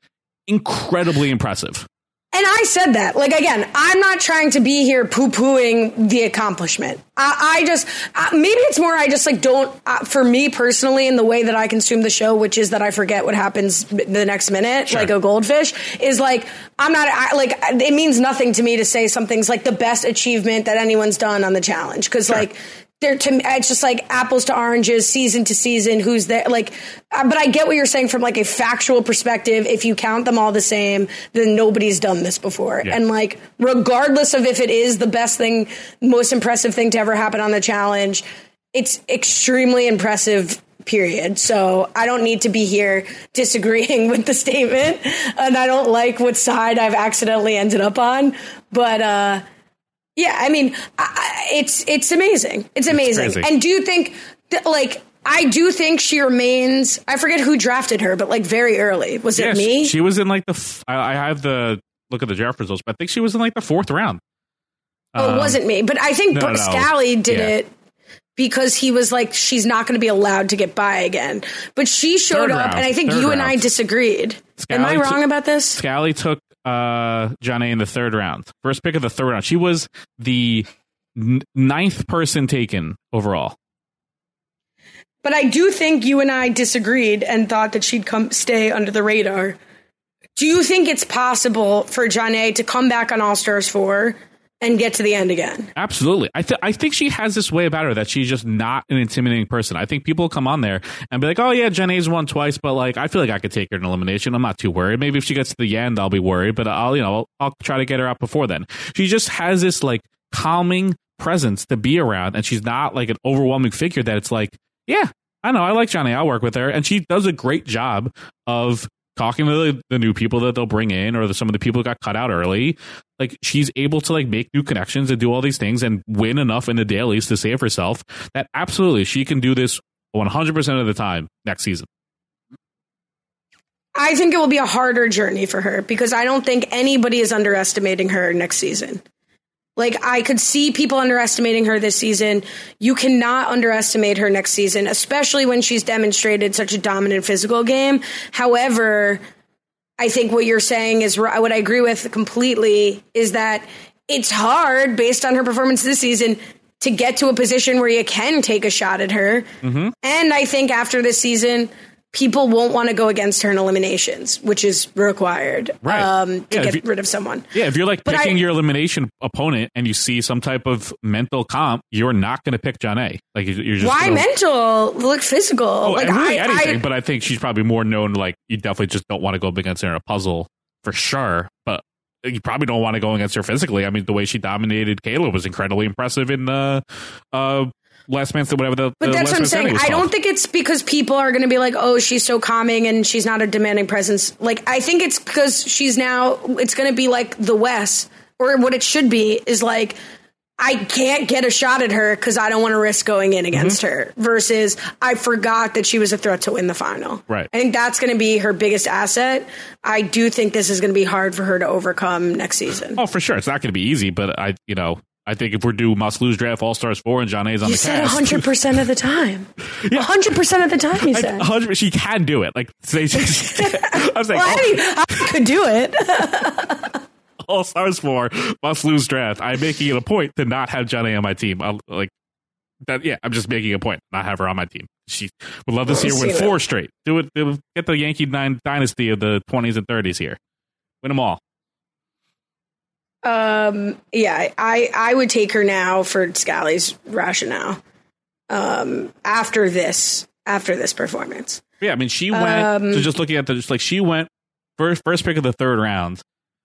incredibly impressive. And I said that. Like again, I'm not trying to be here poo pooing the accomplishment. I, I just uh, maybe it's more I just like don't. Uh, for me personally, in the way that I consume the show, which is that I forget what happens the next minute, Sure. like a goldfish, is like I'm not I, like it means nothing to me to say something's like the best achievement that anyone's done on the challenge because like. To it's just like apples to oranges, season to season. Who's there? Like, uh, but I get what you're saying from like a factual perspective. If you count them all the same, then nobody's done this before. Yeah. And like, regardless of if it is the best thing, most impressive thing to ever happen on the challenge, it's extremely impressive. Period. So I don't need to be here disagreeing with the statement, and I don't like what side I've accidentally ended up on. But uh, yeah, I mean, I, it's it's amazing. It's amazing. crazy. and do you think that, like I do think she remains? I forget who drafted her, but like very early. Was Yeah, it me? She, was in like the. F- I, I have the look at the draft results, but I think she was in like the fourth round. oh, Um, it wasn't me, but I think no, Br- no. Scally did Yeah. it because he was like, she's not going to be allowed to get by again. But she showed Third up, round. and I think Third you and I round. disagreed. Am I wrong took- about this? Scally took uh, Jonna in the third round. First pick of the third round. She was the n- ninth person taken overall. But I do think you and I disagreed and thought that she'd come stay under the radar. Do you think it's possible for Jonna to come back on All Stars 4 and get to the end again? Absolutely. I, th- I think she has this way about her that she's just not an intimidating person. I think people come on there and be like, oh, yeah, Jonna's won twice, but like, I feel like I could take her in elimination. I'm not too worried. Maybe if she gets to the end, I'll be worried, but I'll, you know, I'll, I'll try to get her out before then. She just has this like calming presence to be around, and she's not like an overwhelming figure that it's like, yeah, I know, I like Jonna, I'll work with her. And she does a great job of talking to the, the new people that they'll bring in or the, some of the people who got cut out early like she's able to like make new connections and do all these things and win enough in the dailies to save herself that absolutely she can do this 100% of the time next season I think it will be a harder journey for her because I don't think anybody is underestimating her next season. Like I could see people underestimating her this season. You cannot underestimate her next season, especially when she's demonstrated such a dominant physical game. However, I think what you're saying is what I agree with completely is that it's hard based on her performance this season to get to a position where you can take a shot at her. Mm-hmm. And I think after this season, people won't want to go against her in eliminations, which is required Right. um, to Yeah, get you- rid of someone. Yeah, if you're like But picking I- your elimination opponent and you see some type of mental comp, you're not going to pick Jonna. Like you- you're just Why gonna- mental? Look physical. Oh, like really I, anything, I, but I think she's probably more known. Like you definitely just don't want to go up against her in a puzzle for sure. But you probably don't want to go against her physically. I mean, the way she dominated Kailah was incredibly impressive in the uh, last man, whatever the. But the that's what I'm saying. I don't think it's because people are going to be like, "Oh, she's so calming and she's not a demanding presence." Like I think it's because she's now. It's going to be like the Wes, or what it should be is like. I can't get a shot at her because I don't want to risk going in against Mm-hmm. her. Versus, I forgot that she was a threat to win the final. Right. I think that's going to be her biggest asset. I do think this is going to be hard for her to overcome next season. Oh, for sure, it's not going to be easy. But I, you know, I think if we're due must lose draft All Stars four and Jonna's on You the said cast, hundred percent of the time. hundred percent of the time. You said. 100 she can do it. Like say, I was like, Well, oh, I, I could do it. All Stars four must lose draft. I'm making it a point to not have Jonna on my team. I'll, like that. Yeah, I'm just making a point not have her on my team. She would love to see her win four straight. Do it. do it- Get the Yankee nine dynasty of the 20s and 30s here. Win them all. Um, yeah, I I would take her now for Scally's rationale. Um, after this, after this performance, Yeah, I mean, she went. Um, so just looking at the, just like she went first first pick of the third round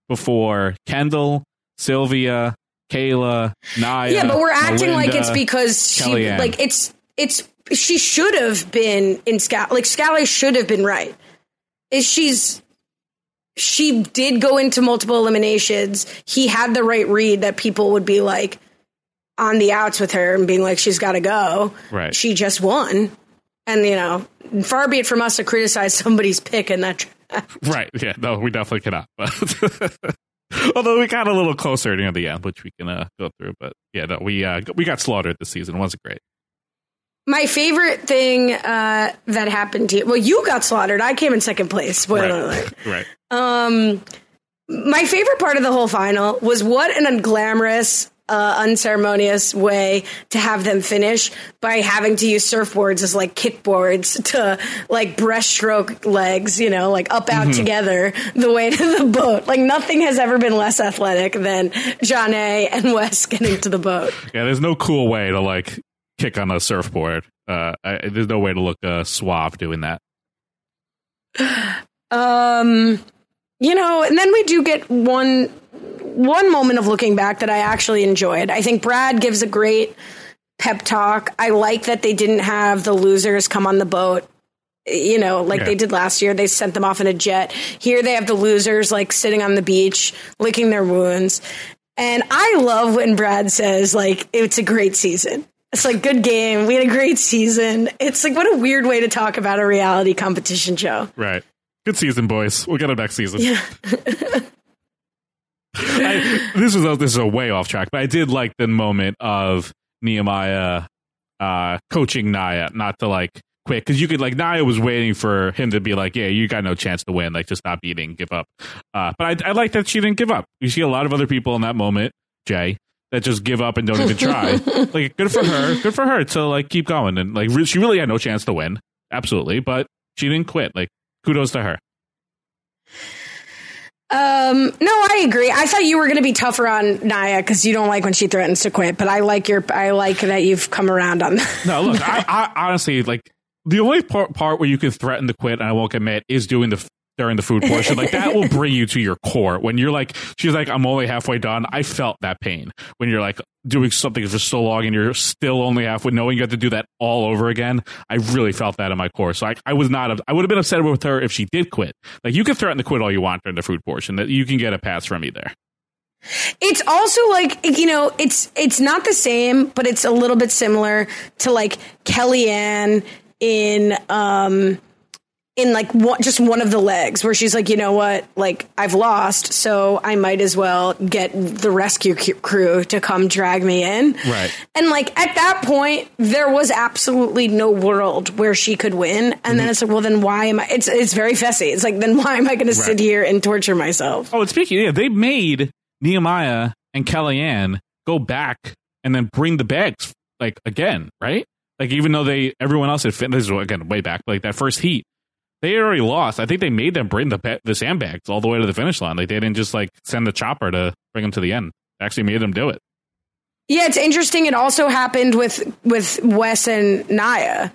before Kendall, Sylvia, Kailah, Nia. yeah, but we're acting like it's because she Kellyanne. like it's it's she should have been in Scal like Scally should have been right. Is she's she did go into multiple eliminations. He had the right read that people would be like on the outs with her and being like she's got to go. Right. She just won. And you know, far be it from us to criticize somebody's pick in that draft. Right. Yeah. No, we definitely cannot. Although we got a little closer near the end, which we can uh, go through. But yeah, no, we uh, we got slaughtered this season. It wasn't great. My favorite thing uh, that happened to you, well, you got slaughtered. I came in second place. Spoiler alert. Right. Um, my favorite part of the whole final was what an unglamorous, uh, unceremonious way to have them finish by having to use surfboards as like kickboards to like breaststroke legs, you know, like up out Mhm. together the way to the boat. Like nothing has ever been less athletic than Jonna. and Wes getting to the boat. Yeah. There's no cool way to like kick on a surfboard. Uh, I, there's no way to look uh, suave doing that. Um, you know, and then we do get one one moment of looking back that I actually enjoyed. I think Brad gives a great pep talk. I like that they didn't have the losers come on the boat. You know, like Yeah. they did last year. They sent them off in a jet. Here they have the losers like sitting on the beach, licking their wounds. And I love when Brad says, like, it's a great season. It's like, good game. We had a great season. It's like, what a weird way to talk about a reality competition show. Right. Good season, boys. We'll get them next season. Yeah. I, this is a, this is a way off track, but I did like the moment of Nehemiah uh, coaching Nia not to like quit because you could like Nia was waiting for him to be like, yeah, you got no chance to win, like just stop eating, give up. Uh, but I, I like that she didn't give up. You see a lot of other people in that moment, Jay, that just give up and don't even try. like good for her, good for her to like keep going and like re- she really had no chance to win, absolutely, but she didn't quit. Like kudos to her. Um, no, I agree. I thought you were going to be tougher on Nia because you don't like when she threatens to quit, but I like your, I like that you've come around on that. No, look, I, I honestly like the only part, part where you can threaten to quit, and I won't admit, is doing the during the food portion. Like that will bring you to your core. When you're like, she's like, I'm only halfway done. I felt that pain when you're like doing something for so long and you're still only halfway, knowing you have to do that all over again. I really felt that in my core. So I, I was not. I would have been upset with her if she did quit. Like you can threaten to quit all you want during the food portion. That you can get a pass from me there. It's also like you know, it's it's not the same, but it's a little bit similar to like Kellyanne in um in like one, just one of the legs where she's like, you know what, like I've lost, so I might as well get the rescue crew to come drag me in. Right. And like at that point, there was absolutely no world where she could win. And then mm-hmm. it's like, well, then why am I? It's it's very fussy. It's like, then why am I going to sit here and torture myself? Oh, and speaking, yeah, they made Nehemiah and Kellyanne go back and then bring the bags like again, right? Like even though they everyone else had fit this is again way back, like that first heat, they already lost. I think they made them bring the the sandbags all the way to the finish line. Like they didn't just like send the chopper to bring them to the end. They actually made them do it. Yeah, it's interesting. It also happened with with Wes and Nia.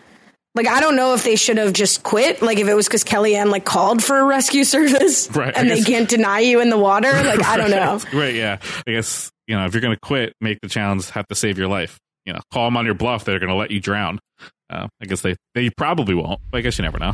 Like I don't know if they should have just quit. Like if it was because Kellyanne like called for a rescue service, Right, And they can't deny you in the water. Like I don't know. right, yeah. I guess you know if you're gonna quit, make the challenge have to save your life. You know, call them on your bluff. They're gonna let you drown. Uh, I guess they they probably won't. But I guess you never know.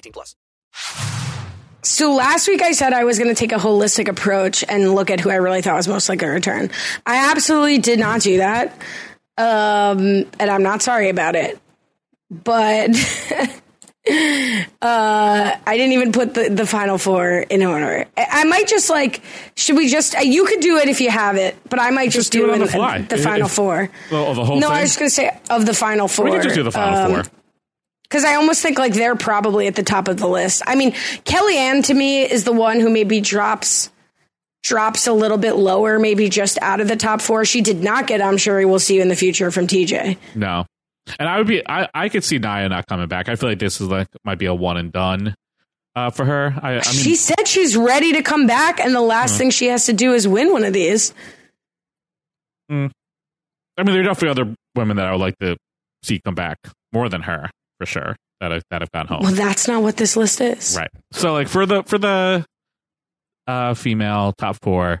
18 plus. So last week I said I was going to take a holistic approach and look at who I really thought was most likely to return. I absolutely did not do that. Um, and I'm not sorry about it. But uh, I didn't even put the, the final four in order. I, I might just like, should we just, uh, you could do it if you have it, but I might just, do it on in- the fly. the final If- four. Well, the whole no, thing. I was just going to say of the final four. we could just do the final Um, four. Because I almost think like they're probably at the top of the list. I mean, Kellyanne to me is the one who maybe drops drops a little bit lower, maybe just out of the top four. She did not get. I'm sure we will see you in the future from TJ. No. And I would be I, I could see Nia not coming back. I feel like this is like might be a one and done uh, for her. I, I mean she said she's ready to come back, and the last Mhm. thing she has to do is win one of these. mm. I mean there are definitely other women that I would like to see come back more than her, for sure. That have that have gone home. Well, that's not what this list is. Right. So like for the for the uh female top four,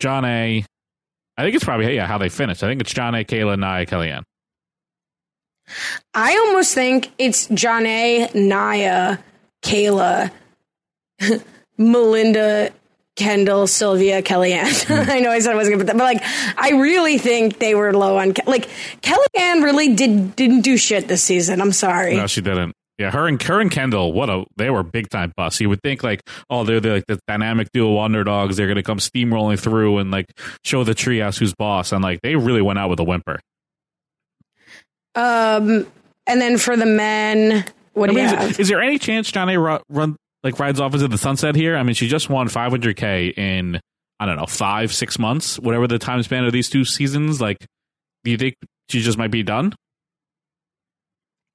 Jonna. I think it's probably yeah how they finished. I think it's John A. Kailah, Nia, Kellyanne. I almost think it's John A, Nia, Kailah, Melinda, Kendall, Sylvia, Kellyanne. I know I said I wasn't gonna put that, but like I really think they were low on Ke- like Kellyanne really did didn't do shit this season. I'm sorry. No, she didn't. Yeah, her and her and Kendall, what a they were big time busts. You would think like, oh, they're, they're like the dynamic duo underdogs. They're gonna come steamrolling through and like show the treehouse who's boss. And like they really went out with a whimper. Um, and then for the men, what I do you mean, have? is, is there any chance Jonna. Run like rides off into the sunset here? I mean, she just won 500k in I don't know five six months, whatever the time span of these two seasons. Like, do you think she just might be done?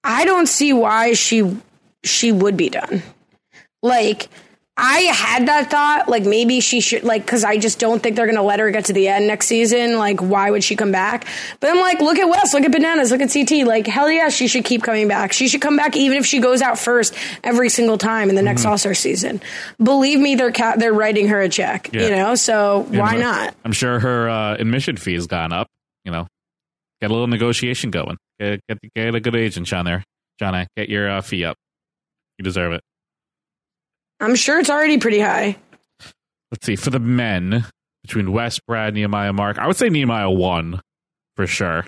I don't see why she she would be done. Like I had that thought, like maybe she should, like, because I just don't think they're going to let her get to the end next season. Like, why would she come back? But I'm like, look at Wes, look at Bananas, look at CT. Like, hell yeah, she should keep coming back. She should come back even if she goes out first every single time in the next Mhm. All Star season. Believe me, they're ca- they're writing her a check. Yeah. You know, so Yeah, why not? I'm sure her uh, admission fee has gone up. You know, get a little negotiation going. Get get, get a good agent, John. There, John. Get your uh, fee up. You deserve it. I'm sure it's already pretty high. Let's see for the men between Wes, Brad, Nehemiah, Mark. I would say Nehemiah won for sure.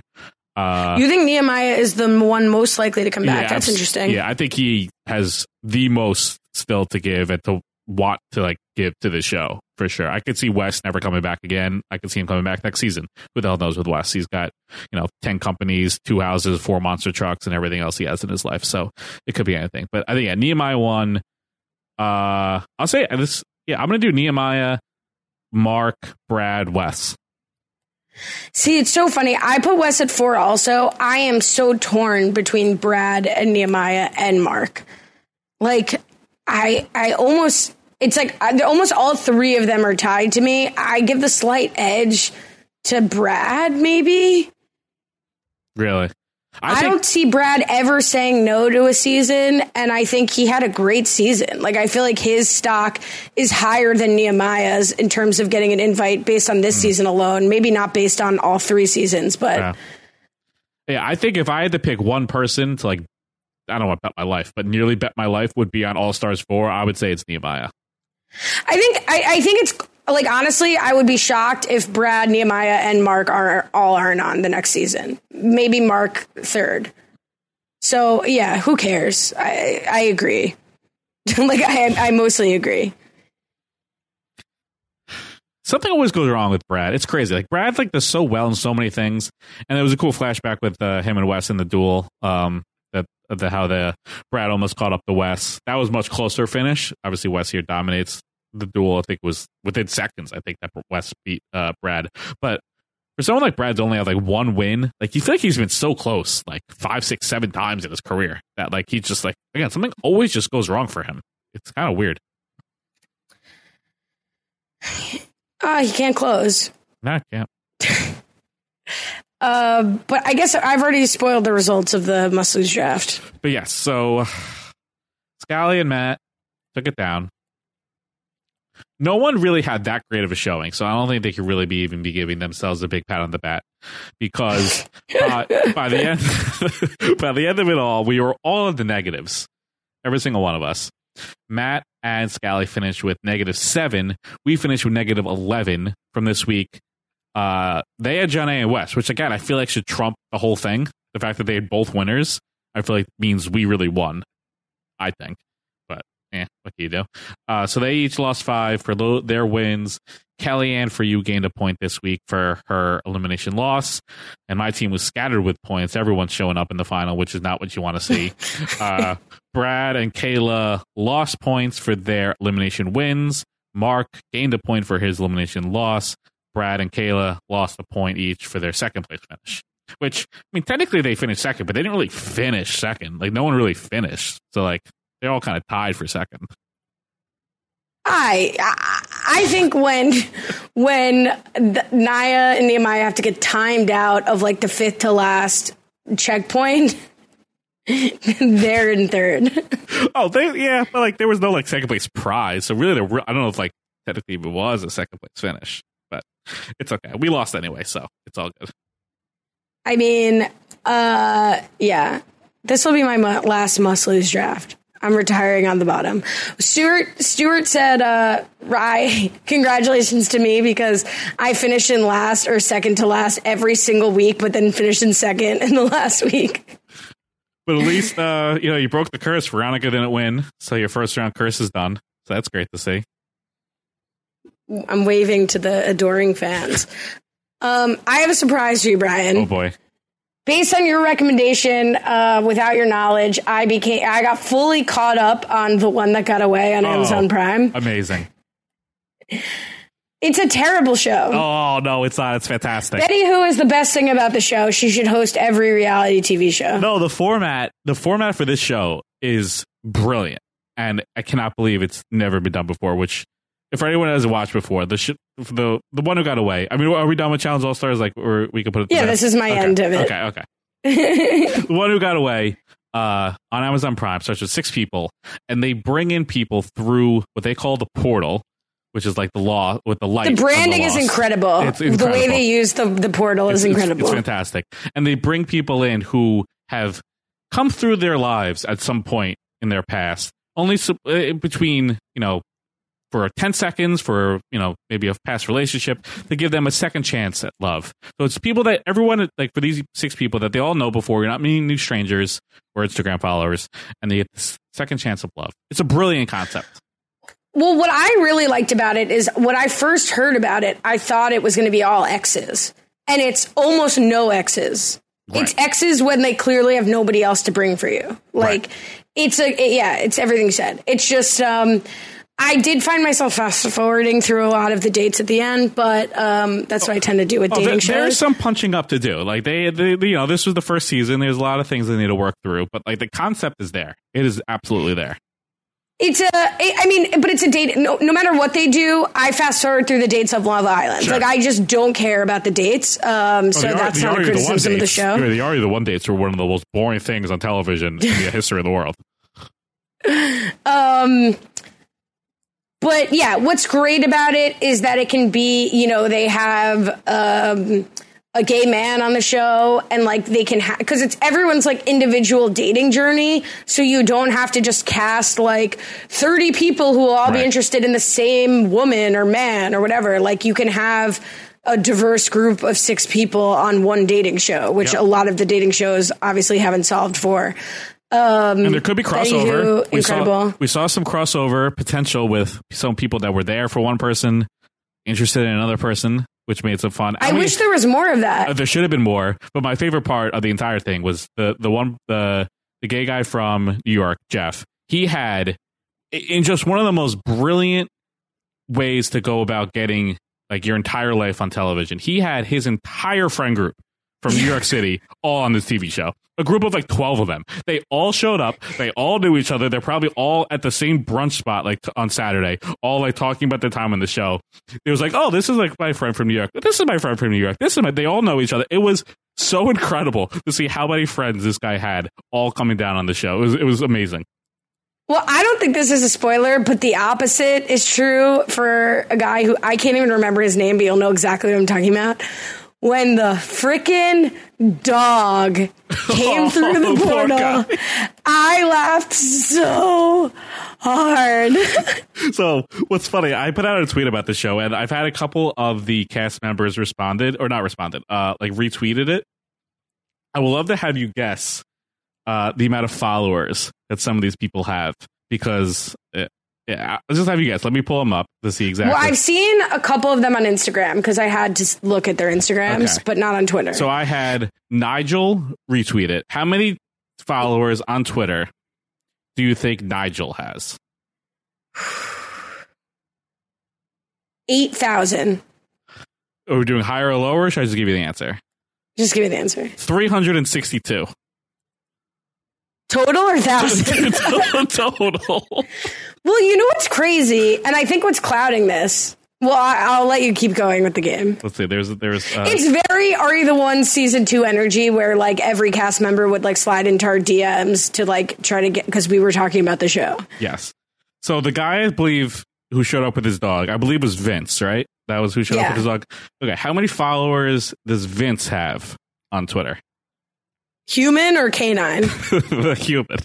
Uh, you think Nehemiah is the one most likely to come back? yeah, That's interesting. Yeah, I think he has the most still to give and to want to like give to the show for sure. I could see Wes never coming back again. I could see him coming back next season. Who the hell knows with Wes? He's got you know ten companies, two houses, four monster trucks, and everything else he has in his life. So it could be anything. But I think yeah, Nehemiah won. Uh, I'll say this. Yeah, I'm gonna do Nehemiah, Mark, Brad, Wes. See, it's so funny. I put Wes at four also. I am so torn between Brad and Nehemiah and Mark. Like, I I almost it's like I- almost all three of them are tied to me. I give the slight edge to Brad, maybe. Really? I, don't see Brad ever saying no to a season, and I think he had a great season. Like I feel like his stock is higher than Nehemiah's in terms of getting an invite based on this hmm. season alone. Maybe not based on all three seasons, but Yeah. Yeah, I think if I had to pick one person to like, I don't want to bet my life, but nearly bet my life would be on All Stars 4, I would say it's Nehemiah. I think I, I think it's like honestly, I would be shocked if Brad, Nehemiah, and Mark are all aren't on the next season. Maybe Mark third. So yeah, who cares? I I agree. like I I mostly agree. Something always goes wrong with Brad. It's crazy. Like Brad like does so well in so many things, and there was a cool flashback with uh, him and Wes in the duel. Um, that the how the Brad almost caught up to Wes. That was much closer finish. Obviously, Wes here dominates the duel. I think was within seconds. I think that Wes beat uh, Brad, but. For someone like Brad's only had like one win, like you feel like he's been so close, like five, six, seven times in his career that like he's just like again something always just goes wrong for him. It's kind of weird. Ah, he can't close. Nah, can't. Uh, but I guess I've already spoiled the results of the must lose draft. But yes, so Scally and Matt took it down. No one really had that great of a showing, so I don't think they could really be even be giving themselves a big pat on the back because uh, by the end by the end of it all, we were all in the negatives, every single one of us. Matt and Scally finished with negative seven. We finished with negative eleven from this week. Uh, they had Jonna and Wes, which again I feel like should trump the whole thing. The fact that they had both winners, I feel like means we really won. I think, eh, what can you do? Uh, so they each lost five for lo- their wins. Kellyanne for you gained a point this week for her elimination loss, and my team was scattered with points. Everyone's showing up in the final, which is not what you want to see. uh, Brad and Kailah lost points for their elimination wins. Mark gained a point for his elimination loss. Brad and Kailah lost a point each for their second place finish. Which I mean, technically they finished second, but they didn't really finish second. Like no one really finished, so like they're all kind of tied for second. I I I think when when the, Nia and Nehemiah have to get timed out of like the fifth to last checkpoint, they're in third. Oh, they yeah, but like there was no like second place prize, so really there were, I don't know if like technically it was a second place finish, but it's okay. We lost anyway, so it's all good. I mean, uh, yeah, this will be my mu- last must lose draft. I'm retiring on the bottom. Stuart Stuart said, uh, "Rye, congratulations to me because I finished in last or second to last every single week, but then finished in second in the last week." But at least uh, you know you broke the curse. Veronica didn't win, so your first round curse is done. So that's great to see. I'm waving to the adoring fans. Um, I have a surprise for you, Brian. Oh boy. Based on your recommendation, uh, without your knowledge, I became I got fully caught up on the one that got away on Oh, Amazon Prime. Amazing. It's a terrible show. Oh no, it's not. It's fantastic. Betty Who is the best thing about the show. She should host every reality TV show. No, the format the format for this show is brilliant, and I cannot believe it's never been done before. Which, if anyone hasn't watched before, the sh- the the one who got away. I mean, are we done with Challenge All Stars? Like, or we could put it. Yeah, this is my Okay, end of it. Okay, okay. the one who got away uh, on Amazon Prime starts with six people, and they bring in people through what they call the portal, which is like the law with the light. the branding is lost. incredible. It's The way they use the, the portal is It's- it's- incredible. It's, fantastic. And they bring people in who have come through their lives at some point in their past, only so, uh, between, you know, for 10 seconds, for, you know, maybe a past relationship, to give them a second chance at love. So it's people that everyone, like for these six people that they all know before, you're not meeting new strangers or Instagram followers, and they get this second chance of love. It's a brilliant concept. Well, what I really liked about it is when I first heard about it, I thought it was going to be all X's. And it's almost no X's. It's X's when they clearly have nobody else to bring for you. Like, it's a, yeah, it's everything said. It's just, um, I did find myself fast forwarding through a lot of the dates at the end, but um, that's what I tend to do with Oh, dating there- there's some punching up to do. Like they, they, you know, this was the first season. There's a lot of things they need to work through, but like the concept is there. It is absolutely there. It's a, I mean, but it's a date. No, no matter what they do, I fast forward through the dates of Love Island. Like I just don't care about the dates. Um, so Oh, the that's the not a the One criticism of the show. The Are the One dates are one of the most boring things on television in the history of the world. Um, but yeah, what's great about it is that it can be, you know, they have um, a gay man on the show and like they can have, because it's everyone's like individual dating journey. So you don't have to just cast like 30 people who will all be interested in the same woman or man or whatever. Like you can have a diverse group of six people on one dating show, which Yep. a lot of the dating shows obviously haven't solved for. Um, and there could be crossover. We incredible. saw we saw some crossover potential with some people that were there for one person, interested in another person, which made some fun. I mean, wish there was more of that. uh, there should have been more, but my favorite part of the entire thing was the the one the the gay guy from New York, Jeff. He had in just one of the most brilliant ways to go about getting like your entire life on television. He had his entire friend group from New York City all on this TV show. A group of like 12 of them. They all showed up. They all knew each other. They're probably all at the same brunch spot like t- on Saturday, all like talking about their time on the show. It was like, "Oh, this is like my friend from New York. This is my friend from New York. This is my they all know each other." It was so incredible to see how many friends this guy had all coming down on the show. It was it was amazing. Well, I don't think this is a spoiler, but the opposite is true for a guy who I can't even remember his name, but you'll know exactly what I'm talking about. When the frickin' dog came through the Oh, portal. I laughed so hard. so what's funny i put out a tweet about the show and i've had a couple of the cast members responded or not responded uh like retweeted it i would love to have you guess uh the amount of followers that some of these people have because uh, yeah i'll just have you guess let me pull them up to see exactly Well, I've seen a couple of them on Instagram because I had to look at their Instagrams, Okay. but not on Twitter. so i had nigel retweet it how many followers on twitter do you think nigel has 8,000. are we doing higher or lower or should i just give you the answer Just give me the answer. 362 Total or thousand? total. Well, you know what's crazy, and I think what's clouding this. Well, I, I'll let you keep going with the game. Let's see. There's there's uh, It's very Are You the One season two energy, where like every cast member would like slide into our DMs to like try to get because we were talking about the show. yes. So the guy I believe who showed up with his dog, I believe was Vince, right? That was who showed up with his dog. Okay, how many followers does Vince have on Twitter? Human or canine? human.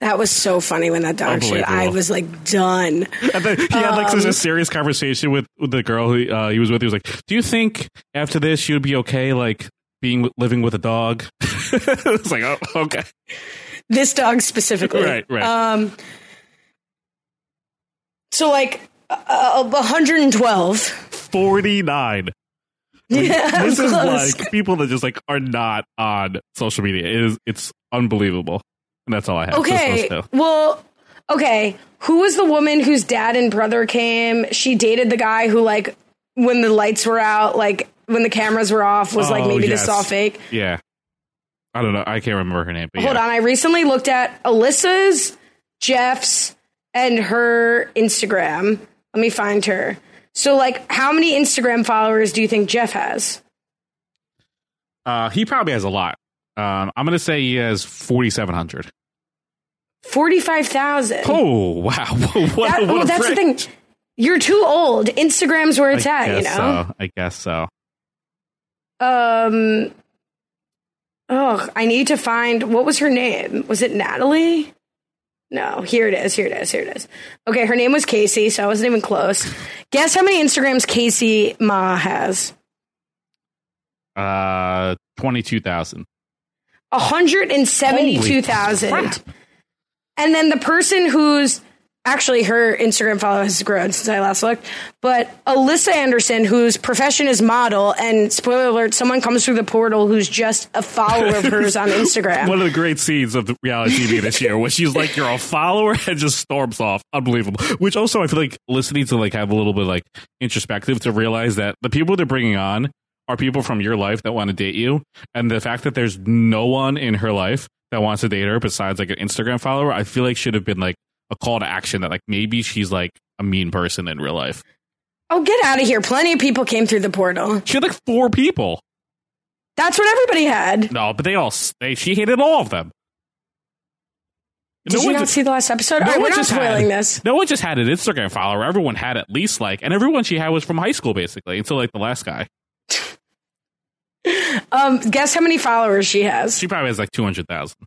That was so funny when that dog shit. I was like done. And then he had like such Um, a serious conversation with, with the girl who uh, he was with. He was like, "Do you think after this you'd be okay, like being living with a dog?" it's like, oh, okay. This dog specifically, Right, right. Um, so like uh, 112. 49. Yeah, this is like people that just like are not on social media. It is it's unbelievable. And that's all I have. Okay. Well, okay. Who was the woman whose dad and brother came? She dated the guy who, like, when the lights were out, like, when the cameras were off, was like, Oh, maybe yes. this is all fake. Yeah. I don't know. I can't remember her name. But Hold yeah. on. I recently looked at Alyssa's, Jeff's, and her Instagram. Let me find her. So, like, how many Instagram followers do you think Jeff has? Uh, he probably has a lot. Um, I'm gonna say he has 4,700. 45,000. Oh wow! what, That- well, that's the thing. You're too old. Instagram's where it's I at, you know? So. I guess so. Um. Oh, I need to find what was her name? Was it Natalie? No, here it is. Here it is. Here it is. Okay, her name was Casey, so I wasn't even close. Guess how many Instagrams Casey Ma has? Uh, twenty-two thousand. A hundred and seventy-two thousand. And then the person who's actually her Instagram follower has grown since I last looked. But Alyssa Anderson, whose profession is model, and spoiler alert, someone comes through the portal who's just a follower of hers on Instagram. One of the great scenes of the reality TV this year, where she's like, "You're a follower," and just storms off. Unbelievable. Which also, I feel like listening to like have a little bit like introspective to realize that the people they're bringing on are people from your life that want to date you, and the fact that there's no one in her life that wants to date her besides like an Instagram follower, I feel like should have been like a call to action that like maybe she's like a mean person in real life. Oh, get out of here. Plenty of people came through the portal. She had like four people. That's what everybody had. No, but they all they she hated all of them. Did you one not just- see the last episode? no right, we're not just spoiling had, this. No one just had an Instagram follower. Everyone had at least like, and everyone she had was from high school basically until like the last guy. Um, guess how many followers she has? She probably has like two hundred thousand.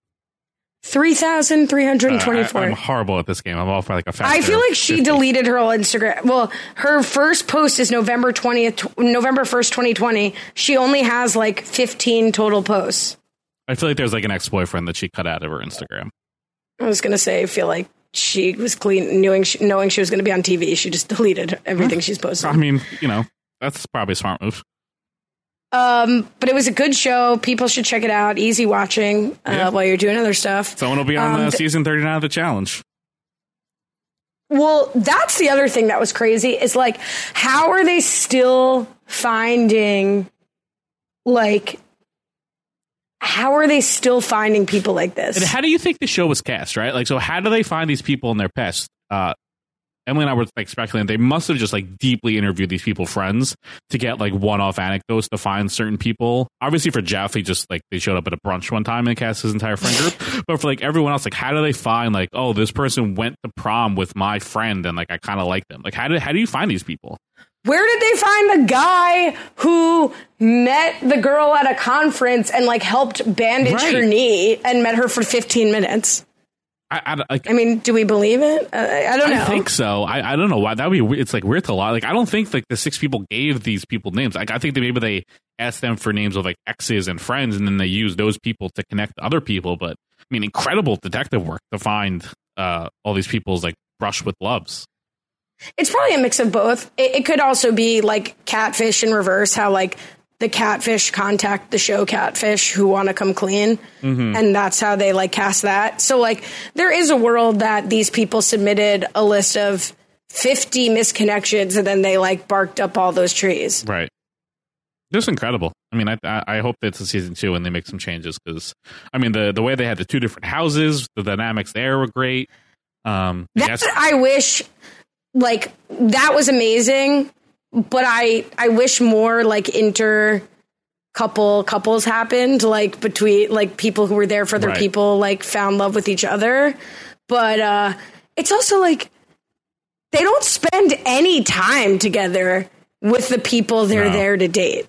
Three thousand three hundred and twenty-four. I'm horrible at this game. I'm all for like a. I feel like she deleted her whole Instagram. Well, her first post is November twentieth, November first, twenty twenty. She only has like fifteen total posts. I feel like there's like an ex boyfriend that she cut out of her Instagram. I was gonna say, I feel like she was clean, knowing she, knowing she was gonna be on TV. She just deleted everything she's posted. I mean, you know, that's probably a smart move. Um, but it was a good show. People should check it out. Easy watching uh, Yeah. while you're doing other stuff. Someone will be on Um, the season 39 of the challenge. Well, that's the other thing that was crazy is like, how are they still finding, like, how are they still finding people like this? And how do you think the show was cast, right? Like, so how do they find these people in their past? Uh, Emily and I were like speculating they must have just like deeply interviewed these people friends to get like one-off anecdotes to find certain people. Obviously for Jeff, he just like they showed up at a brunch one time and cast his entire friend group. but for like everyone else, like how do they find like oh this person went to prom with my friend and like I kind of like them? Like how do how do you find these people? Where did they find the guy who met the girl at a conference and like helped bandage Right. her knee and met her for 15 minutes? I, I, like, I mean, do we believe it? Uh, I don't know. I think so. I, I don't know why that would be. It's like weird to lie. Like I don't think like the six people gave these people names. Like I think that maybe they asked them for names of like exes and friends, and then they used those people to connect other people. But I mean, incredible detective work to find uh, all these people's like brush with loves. It's probably a mix of both. It, it could also be like catfish in reverse, how like the catfish contact the show catfish who want to come clean. Mm-hmm. And that's how they like cast that. So like there is a world that these people submitted a list of 50 misconnections and then they like barked up all those trees. Right. Just incredible. I mean, I I hope it's a season two and they make some changes because I mean the the way they had the two different houses, the dynamics there were great. Um, That's yes- I wish like that was amazing, but I I wish more like inter couple couples happened like between like people who were there for their Right. people like found love with each other. But uh it's also like they don't spend any time together with the people they're No. there to date.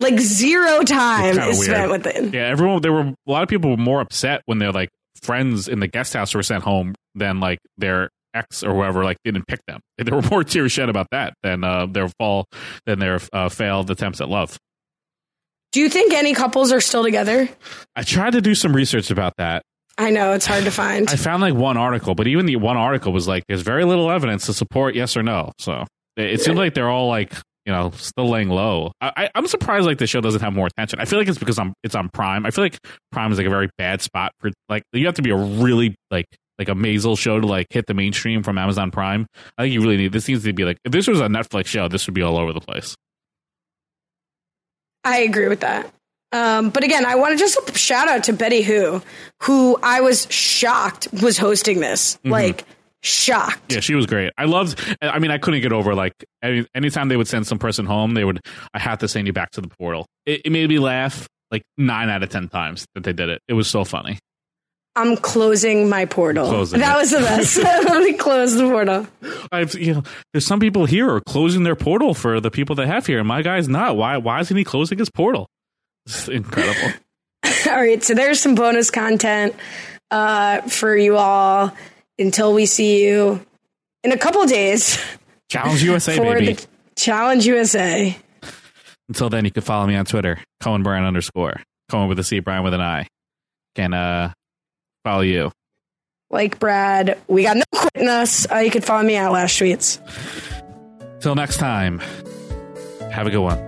Like zero time is spent with it. Yeah, everyone. There were a lot of people were more upset when their like friends in the guest house were sent home than like their ex or whoever like didn't pick them. There were more tears shed about that than uh, their fall than their uh, failed attempts at love. Do you think any couples are still together? I tried to do some research about that. I know it's hard to find. I found like one article, but even the one article was like there's very little evidence to support yes or no. So it, it seems like they're all like you know still laying low. I, I, I'm surprised like the show doesn't have more attention. I feel like it's because I'm it's on Prime. I feel like Prime is like a very bad spot for like you have to be a really like like a Maisel show to like hit the mainstream from Amazon Prime. I think you really need this needs to be like if this was a Netflix show, this would be all over the place. I agree with that. Um, but again, I want to just shout out to Betty Who, who I was shocked was hosting this. Mhm. Like, shocked. Yeah, she was great. I loved. I mean, I couldn't get over like any anytime they would send some person home, they would. I have to send you back to the portal. It, it made me laugh like nine out of ten times that they did it. It was so funny. I'm closing my portal. Closing that it. was the best. Let me close the portal. I've you know, there's some people here are closing their portal for the people they have here, and my guy's not. Why? Why isn't he closing his portal? It's incredible. all right, so there's some bonus content uh, for you all until we see you in a couple days Challenge USA, baby. Challenge USA. Until then, you can follow me on Twitter, Cohen Bryan underscore Cohen with a C, Brian with an I. Can uh follow you. Like Brad, we got no quitting us. Uh, you can follow me at Last Tweets. Till next time, have a good one.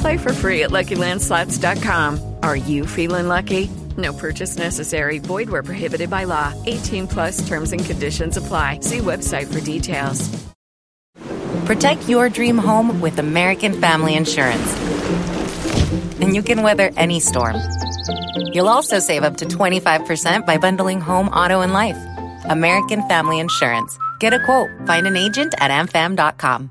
Play for free at LuckyLandSlots.com. Are you feeling lucky? No purchase necessary. Void where prohibited by law. 18 plus terms and conditions apply. See website for details. Protect your dream home with American Family Insurance. And you can weather any storm. You'll also save up to 25% by bundling home, auto, and life. American Family Insurance. Get a quote. Find an agent at amfam.com.